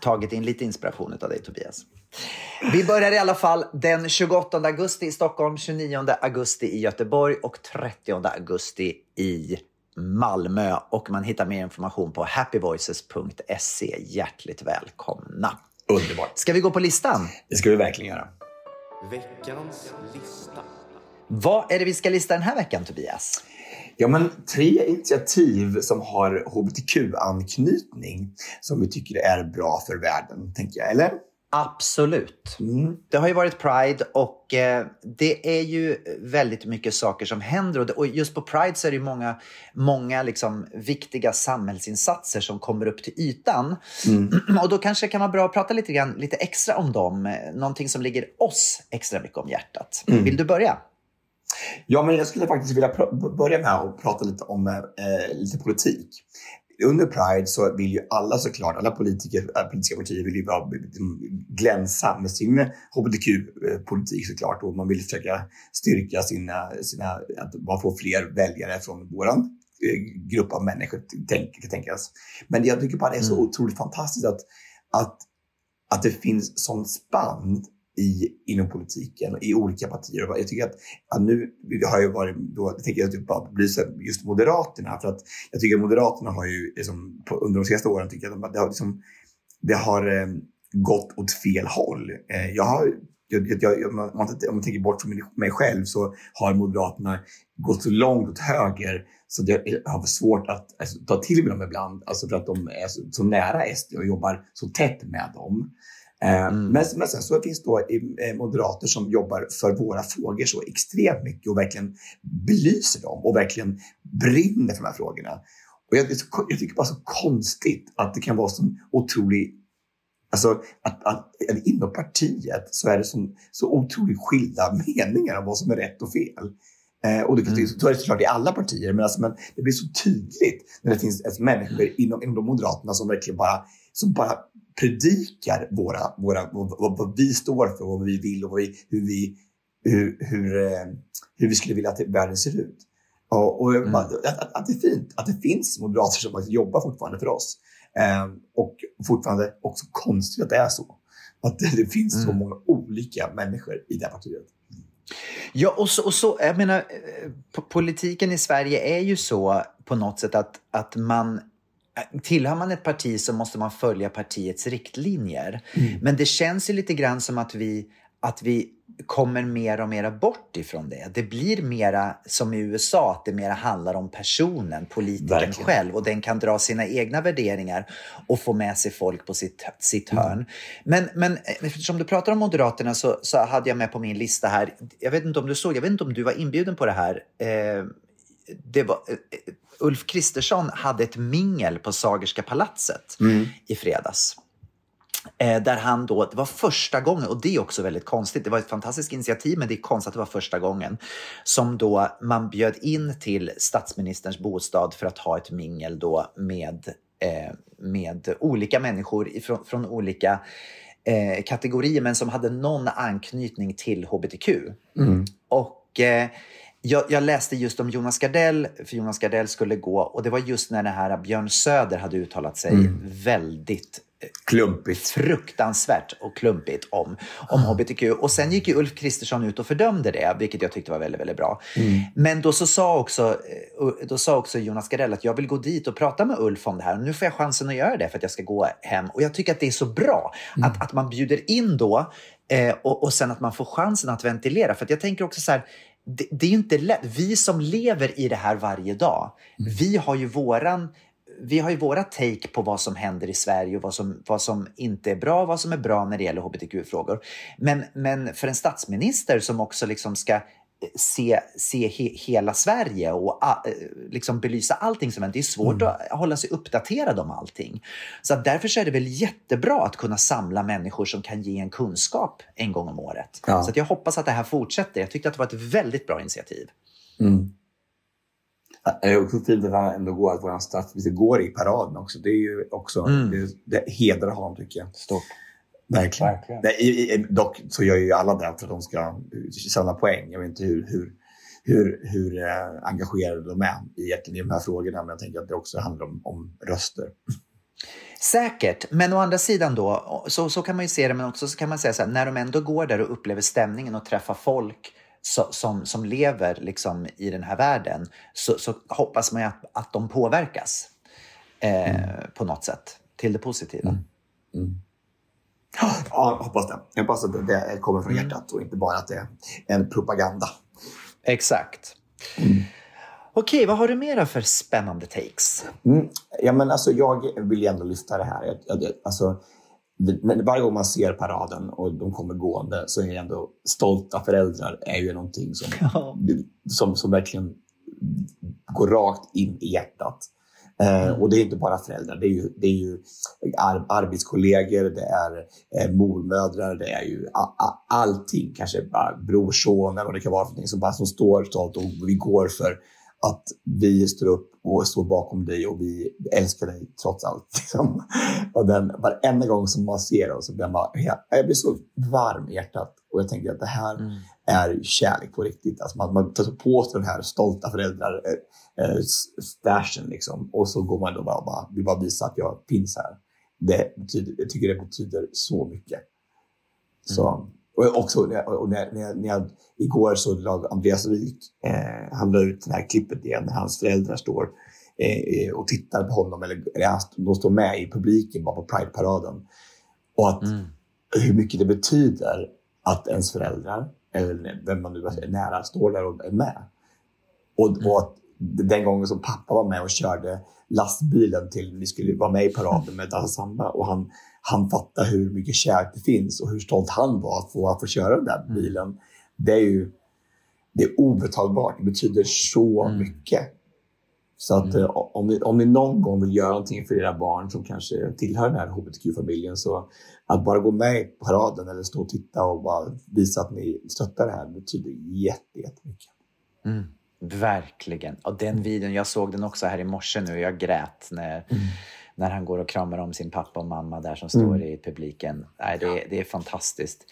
tagit in lite inspiration av dig Tobias. Vi börjar i alla fall den 28 augusti i Stockholm, 29 augusti i Göteborg och 30 augusti i Malmö. Och man hittar mer information på happyvoices.se. Hjärtligt välkomna. Underbart. Ska vi gå på listan? Det ska vi verkligen göra. Veckans lista. Vad är det vi ska lista den här veckan, Tobias? Ja, men tre initiativ som har hbtq-anknytning som vi tycker är bra för världen, tänker jag. Eller? Absolut. Mm. Det har ju varit Pride och eh, det är ju väldigt mycket saker som händer. Och, det, och just på Pride så är det ju många, många liksom viktiga samhällsinsatser som kommer upp till ytan. Och då kanske det kan vara bra att prata lite, grann, lite extra om dem. eh, Någonting som ligger oss extra mycket om hjärtat. Vill du börja? Ja, men jag skulle faktiskt vilja börja med att prata lite om eh, lite politik. Under Pride så vill ju alla såklart, alla politiker, äh, politiska partier vill ju bara glänsa med sin hbtq-politik såklart och man vill försöka styrka sina, sina att man får fler väljare från våran eh, grupp av människor, tänk, kan tänkas. Men jag tycker bara det är så otroligt fantastiskt att, att, att det finns sån spann i, inom politiken i olika partier. Jag tycker att, att nu har jag varit, då jag tänker jag typ bara belysa just Moderaterna. För att jag tycker att Moderaterna har ju liksom, på, under de senaste åren tycker jag att det har, liksom, det har eh, gått åt fel håll. Eh, jag har, jag, jag, jag, om, man, om man tänker bort från mig- själv så har Moderaterna gått så långt åt höger så det har har svårt att alltså, ta till mig dem ibland. Alltså för att de är så, så nära SD och jobbar så tätt med dem. Eh, Men, men sen så finns då eh, moderater som jobbar för våra frågor så extremt mycket och verkligen belyser dem och verkligen brinner för de här frågorna. Och jag, jag tycker bara så konstigt att det kan vara så otrolig Alltså att, att, att inom partiet så är det så, så otroligt skilda meningar om vad som är rätt och fel. Eh, och det, mm. så är det såklart i alla partier, men, alltså, men det blir så tydligt när det finns alltså, människor inom, inom de Moderaterna som verkligen bara, som bara predikar våra, våra, vad, vad, vi står för, vad vi vill och vad vi, hur, vi, hur, hur, eh, hur vi skulle vilja att världen ser ut. Och, och bara, att, att, att det är fint att det finns moderater som faktiskt jobbar fortfarande för oss. Eh, och fortfarande också konstigt att det är så. Att det, det finns så många olika människor i det här partiet. Ja, och så, och så jag menar, eh, po- politiken i Sverige är ju så på något sätt att, att man Tillhör man ett parti så måste man följa partiets riktlinjer. Men det känns ju lite grann som att vi, att vi kommer mer och mer bort ifrån det. Det blir mera som i USA, att det mera handlar om personen, politikern Verkligen. själv och den kan dra sina egna värderingar och få med sig folk på sitt, sitt hörn. Men, men eh, eftersom du pratar om Moderaterna så, så hade jag med på min lista här, jag vet inte om du såg, jag vet inte om du var inbjuden på det här. Eh, det var, eh, Ulf Kristersson hade ett mingel på Sagerska palatset i fredags. Eh, där han då, det var första gången, och det är också väldigt konstigt, det var ett fantastiskt initiativ men det är konstigt att det var första gången som då man bjöd in till statsministerns bostad för att ha ett mingel då med, eh, med olika människor ifrån, från olika eh, kategorier men som hade någon anknytning till hbtq. Och eh, jag, jag läste just om Jonas Gardell, för Jonas Gardell skulle gå och det var just när det här Björn Söder hade uttalat sig väldigt eh, Klumpigt. fruktansvärt och klumpigt om, om hbtq. Och sen gick ju Ulf Kristersson ut och fördömde det, vilket jag tyckte var väldigt, väldigt bra. Men då så sa också, eh, då sa också Jonas Gardell att jag vill gå dit och prata med Ulf om det här. Nu får jag chansen att göra det för att jag ska gå hem. Och jag tycker att det är så bra att, att man bjuder in då eh, och, och sen att man får chansen att ventilera. För att jag tänker också så här, det, det är inte lätt. Vi som lever i det här varje dag, vi har ju våran vi har ju våra take på vad som händer i Sverige och vad som, vad som inte är bra och vad som är bra när det gäller hbtq-frågor. Men, men för en statsminister som också liksom ska se, se he, hela Sverige och a, liksom belysa allting som händer. Det är svårt att hålla sig uppdaterad om allting. Så därför så är det väl jättebra att kunna samla människor som kan ge en kunskap en gång om året. Ja. Så jag hoppas att det här fortsätter. Jag tyckte att det var ett väldigt bra initiativ. Mm. Det är också fint att han ändå går, att vår statsminister går i paraden också. Det är ju också, Mm. det, det hedrar honom tycker jag. Stort. Verkligen. Verkligen. Nej, dock så gör ju alla det för att de ska samla poäng. Jag vet inte hur, hur, hur, hur eh, engagerade de är i, de här frågorna, men jag tänker att det också handlar om, om röster. Säkert, men å andra sidan då, så, så kan man ju se det, men också så kan man säga så här, när de ändå går där och upplever stämningen och träffar folk så, som, som lever liksom i den här världen, så, så hoppas man ju att, att de påverkas eh, på något sätt till det positiva. Ja, hoppas det. Jag hoppas att det, kommer från hjärtat och inte bara att det är en propaganda. Exakt. Okej, vad har du mera för spännande takes? Mm. Ja, men alltså, jag vill ändå lyfta det här. Alltså, varje gång man ser paraden och de kommer gående så är det ändå stolta föräldrar är ju någonting som, Ja. som, som verkligen går rakt in i hjärtat. Eh, och det är inte bara föräldrar, det är ju, det är ju ar- arbetskollegor, det är eh, mormödrar, det är ju allting, kanske bara brorson eller vad det kan vara för någonting som, bara, som står stolt och vi går för att vi står upp och står bakom dig och vi älskar dig trots allt. Liksom. Och den, varenda gång som man ser oss så blir man, jag blir så varm i hjärtat och jag tänker att det här mm är kärlek på riktigt. Alltså man, man tar på sig den här stolta föräldrar eh, eh, stashen liksom. Och så går man då bara, bara, vill bara visa att jag finns här. Det betyder, jag tycker det betyder så mycket. Så, och också när, och när, när, när jag, igår så la Andreas Wik, eh, han la ut det här klippet igen när hans föräldrar står eh, och tittar på honom, eller, eller de står med i publiken bara på Pride-paraden. Och att hur mycket det betyder att ens föräldrar, eller vem man nu är nära, står där och är med. Och, och att den gången som pappa var med och körde lastbilen till, vi skulle vara med i paraden med Dansa Samba och han, han fattade hur mycket kärlek det finns och hur stolt han var att få, att få köra den där bilen. Det är ju det är obetalbart. Det betyder så mycket. Så att eh, om, ni, om ni någon gång vill göra någonting för era barn som kanske tillhör den här hbtq-familjen så att bara gå med i paraden eller stå och titta och bara visa att ni stöttar det här betyder jätte, jättemycket. Mm, verkligen. Och den videon, jag såg den också här i morse nu. Jag grät när, när han går och kramar om sin pappa och mamma där som står i publiken. Nej, det, är- det är fantastiskt.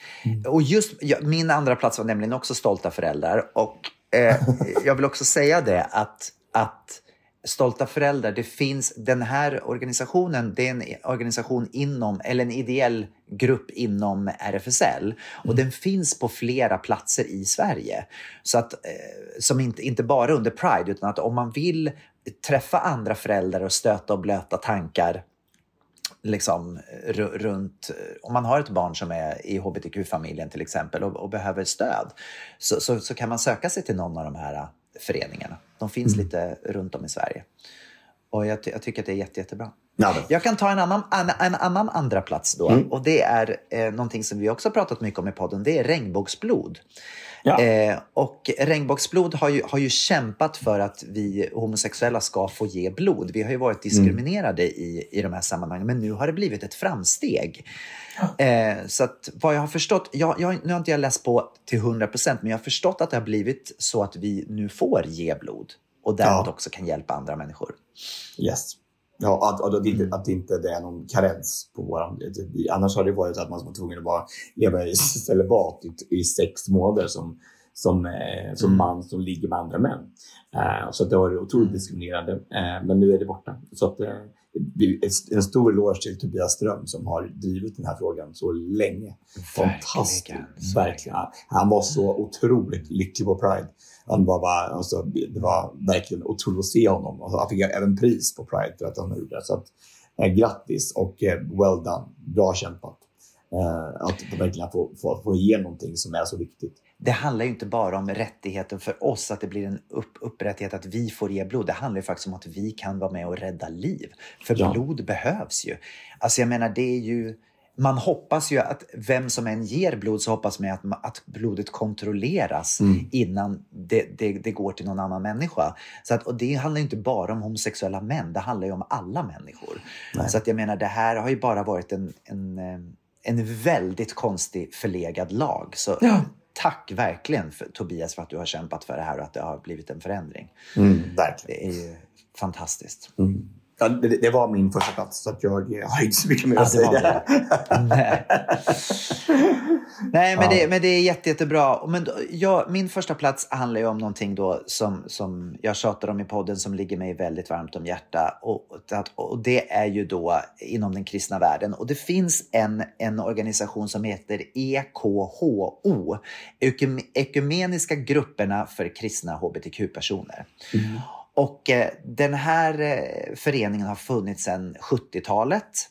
Och just ja, min andra plats var nämligen också Stolta föräldrar. Och eh, jag vill också säga det att, att Stolta föräldrar, det finns den här organisationen, det är en organisation inom, eller en ideell grupp inom RFSL och den finns på flera platser i Sverige. Så att, eh, som inte, inte bara under Pride, utan att om man vill träffa andra föräldrar och stöta och blöta tankar liksom, ru- runt... Om man har ett barn som är i hbtq-familjen till exempel och, och behöver stöd så, så, så kan man söka sig till någon av de här föreningarna. De finns lite runt om i Sverige. Och jag, ty- jag tycker att det är jätte, jättebra. Ja, Jag kan ta en annan, en, en annan andra plats då. Och det är eh, någonting som vi också pratat mycket om i podden. Det är regnbågsblod. Ja. Eh, och regnbågsblod har ju, har ju kämpat för att vi homosexuella ska få ge blod. Vi har ju varit diskriminerade i, i de här sammanhangen, men nu har det blivit ett framsteg. Eh, så att vad jag har förstått, jag, jag, nu har inte jag läst på till 100 procent, men jag har förstått att det har blivit så att vi nu får ge blod och därmed Ja. också kan hjälpa andra människor. Yes. Ja, att, att, att, Mm. inte, att inte det är någon karens på våran... Annars har det varit att man var tvungen att bara leva i celibat i, i sex månader som, som, eh, som Mm. man som ligger med andra män. Eh, så det var otroligt Mm. diskriminerande. Eh, men nu är det borta. Så att, eh, en stor eloge till Tobias Ström som har drivit den här frågan så länge. Fantastiskt. Verkligen. Verkligen. Han var så otroligt lycklig på Pride. Han var bara, alltså, det var verkligen otroligt att se honom. Alltså, han fick även pris på Pride för att han gjorde det. Så att, eh, grattis och eh, well done. Bra kämpat. Eh, att verkligen få, få, få igenom någonting som är så viktigt. det handlar ju inte bara om rättigheten för oss, att det blir en upp, upprättighet att vi får ge blod. Det handlar ju faktiskt om att vi kan vara med och rädda liv. För Ja. blod behövs ju. Alltså jag menar, det är ju... Man hoppas ju att vem som än ger blod så hoppas man att, att blodet kontrolleras innan det, det, det går till någon annan människa. Så att, och det handlar inte bara om homosexuella män, det handlar ju om alla människor. Så att jag menar, det här har ju bara varit en, en, eh, en väldigt konstig förlegad lag. Så tack verkligen för, Tobias för att du har kämpat för det här och att det har blivit en förändring. verkligen. Det är ju fantastiskt. Ja, det, det var min första plats så att jag eh, har inte så mycket mer att säga. Nej. Nej, men, Ja. det, men det är jätte, jättebra. Men då, jag, min första plats handlar ju om någonting då som, som jag tjatar om i podden som ligger mig väldigt varmt om hjärta. Och, och det är ju då inom den kristna världen. Och det finns en, en organisation som heter E EKHO, Ekum- Ekumeniska grupperna för kristna hbtq-personer. Och eh, den här eh, föreningen har funnits sedan 70-talet.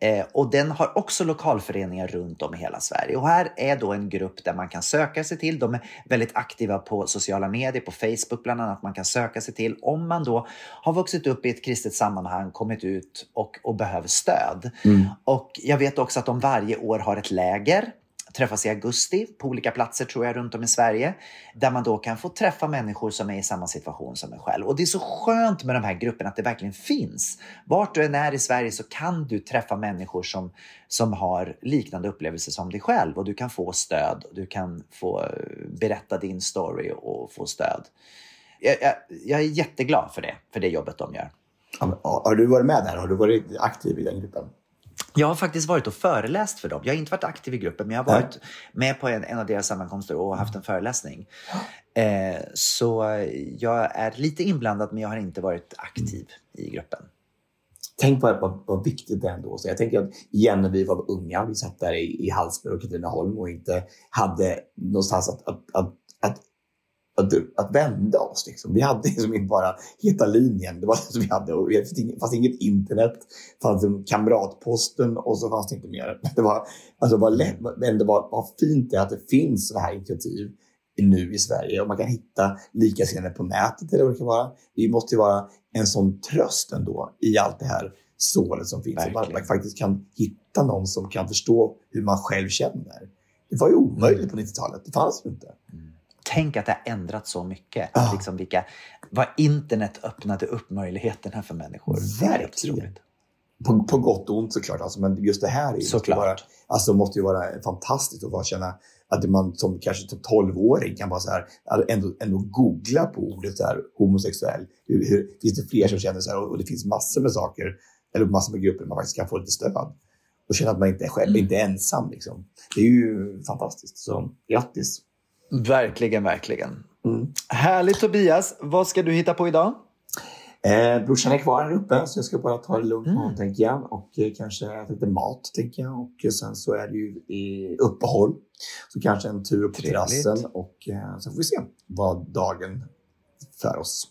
Eh, och den har också lokalföreningar runt om i hela Sverige. Och här är då en grupp där man kan söka sig till. De är väldigt aktiva på sociala medier, på Facebook bland annat. Man kan söka sig till om man då har vuxit upp i ett kristet sammanhang, kommit ut och, och behöver stöd. Och jag vet också att de varje år har ett läger träffas i augusti på olika platser tror jag runt om i Sverige. Där man då kan få träffa människor som är i samma situation som en själv. Och det är så skönt med de här grupperna att det verkligen finns. Vart du än är i Sverige så kan du träffa människor som, som har liknande upplevelser som dig själv. Och du kan få stöd. Du kan få eh, berätta din story och få stöd. Jag, jag, jag är jätteglad för det, för det jobbet de gör. Har du varit med där? Har du varit aktiv i den gruppen? Jag har faktiskt varit och föreläst för dem. Jag har inte varit aktiv i gruppen, men jag har varit med på en, en av deras sammankomster och haft en föreläsning. Eh, så jag är lite inblandad, men jag har inte varit aktiv i gruppen. Tänk vad, vad, vad viktigt det är ändå. Så jag tänker att igen när vi var unga, vi satt där i, i Hallsberg och Katrineholm och inte hade någonstans att, att, att, att, att, att vända oss. Liksom. Vi hade liksom inte bara heta linjen. Det var det som vi hade. Och det fanns inget- internet. Det fanns en kamratposten och så fanns det inte mer. Det var, alltså, var lätt, men det var, var fint det att det finns sådana här initiativ nu i Sverige och man kan hitta likasinnade på nätet eller vad det kan vara. Det måste ju vara en sån tröst ändå i allt det här sålet som finns. Att man, faktiskt kan hitta någon som kan förstå hur man själv känner. Det var ju omöjligt på 90-talet. Det fanns ju inte. Tänk att det har ändrat så mycket. Ja. Liksom vilka, vad internet öppnade upp möjligheterna för människor. Verkligen. På, på gott och ont såklart. Alltså, men just det här är måste ju vara, alltså, måste ju vara fantastiskt att bara känna att man som kanske 12-åring kan bara så här, ändå, ändå googla på ordet så här, homosexuell. Hur, hur, finns det fler som känner så här? Och, och det finns massor med saker, eller massor med grupper man faktiskt kan få lite stöd. Och känna att man inte är själv, inte är ensam. Liksom. Det är ju fantastiskt. Så grattis! Verkligen, verkligen. Mm. Härligt Tobias. Vad ska du hitta på idag? Eh, brorsan är kvar här uppe så jag ska bara ta det lugnt med honom tänker jag. Och eh, kanske äta lite mat tänker jag. Och eh, sen så är det ju i uppehåll. Så kanske en tur upp på terrassen och eh, så får vi se vad dagen för oss.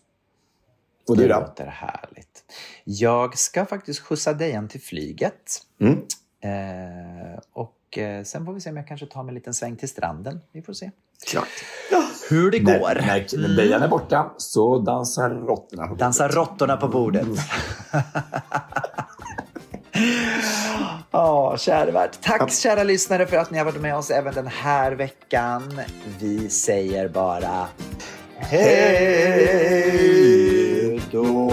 Och du det då? låter härligt. Jag ska faktiskt skjutsa Dejan till flyget. Mm. Eh, och eh, sen får vi se om jag kanske tar mig en liten sväng till stranden. Vi får se. Klart. Hur det När, går. när, när Dejan är borta så dansar råttorna. på Dansar bordet. råttorna på bordet. Ja, kära värld. Tack kära lyssnare för att ni har varit med oss även den här veckan. Vi säger bara hej då.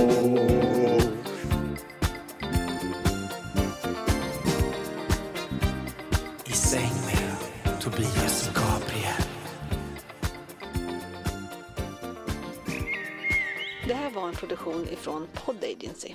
En produktion ifrån Pod Agency.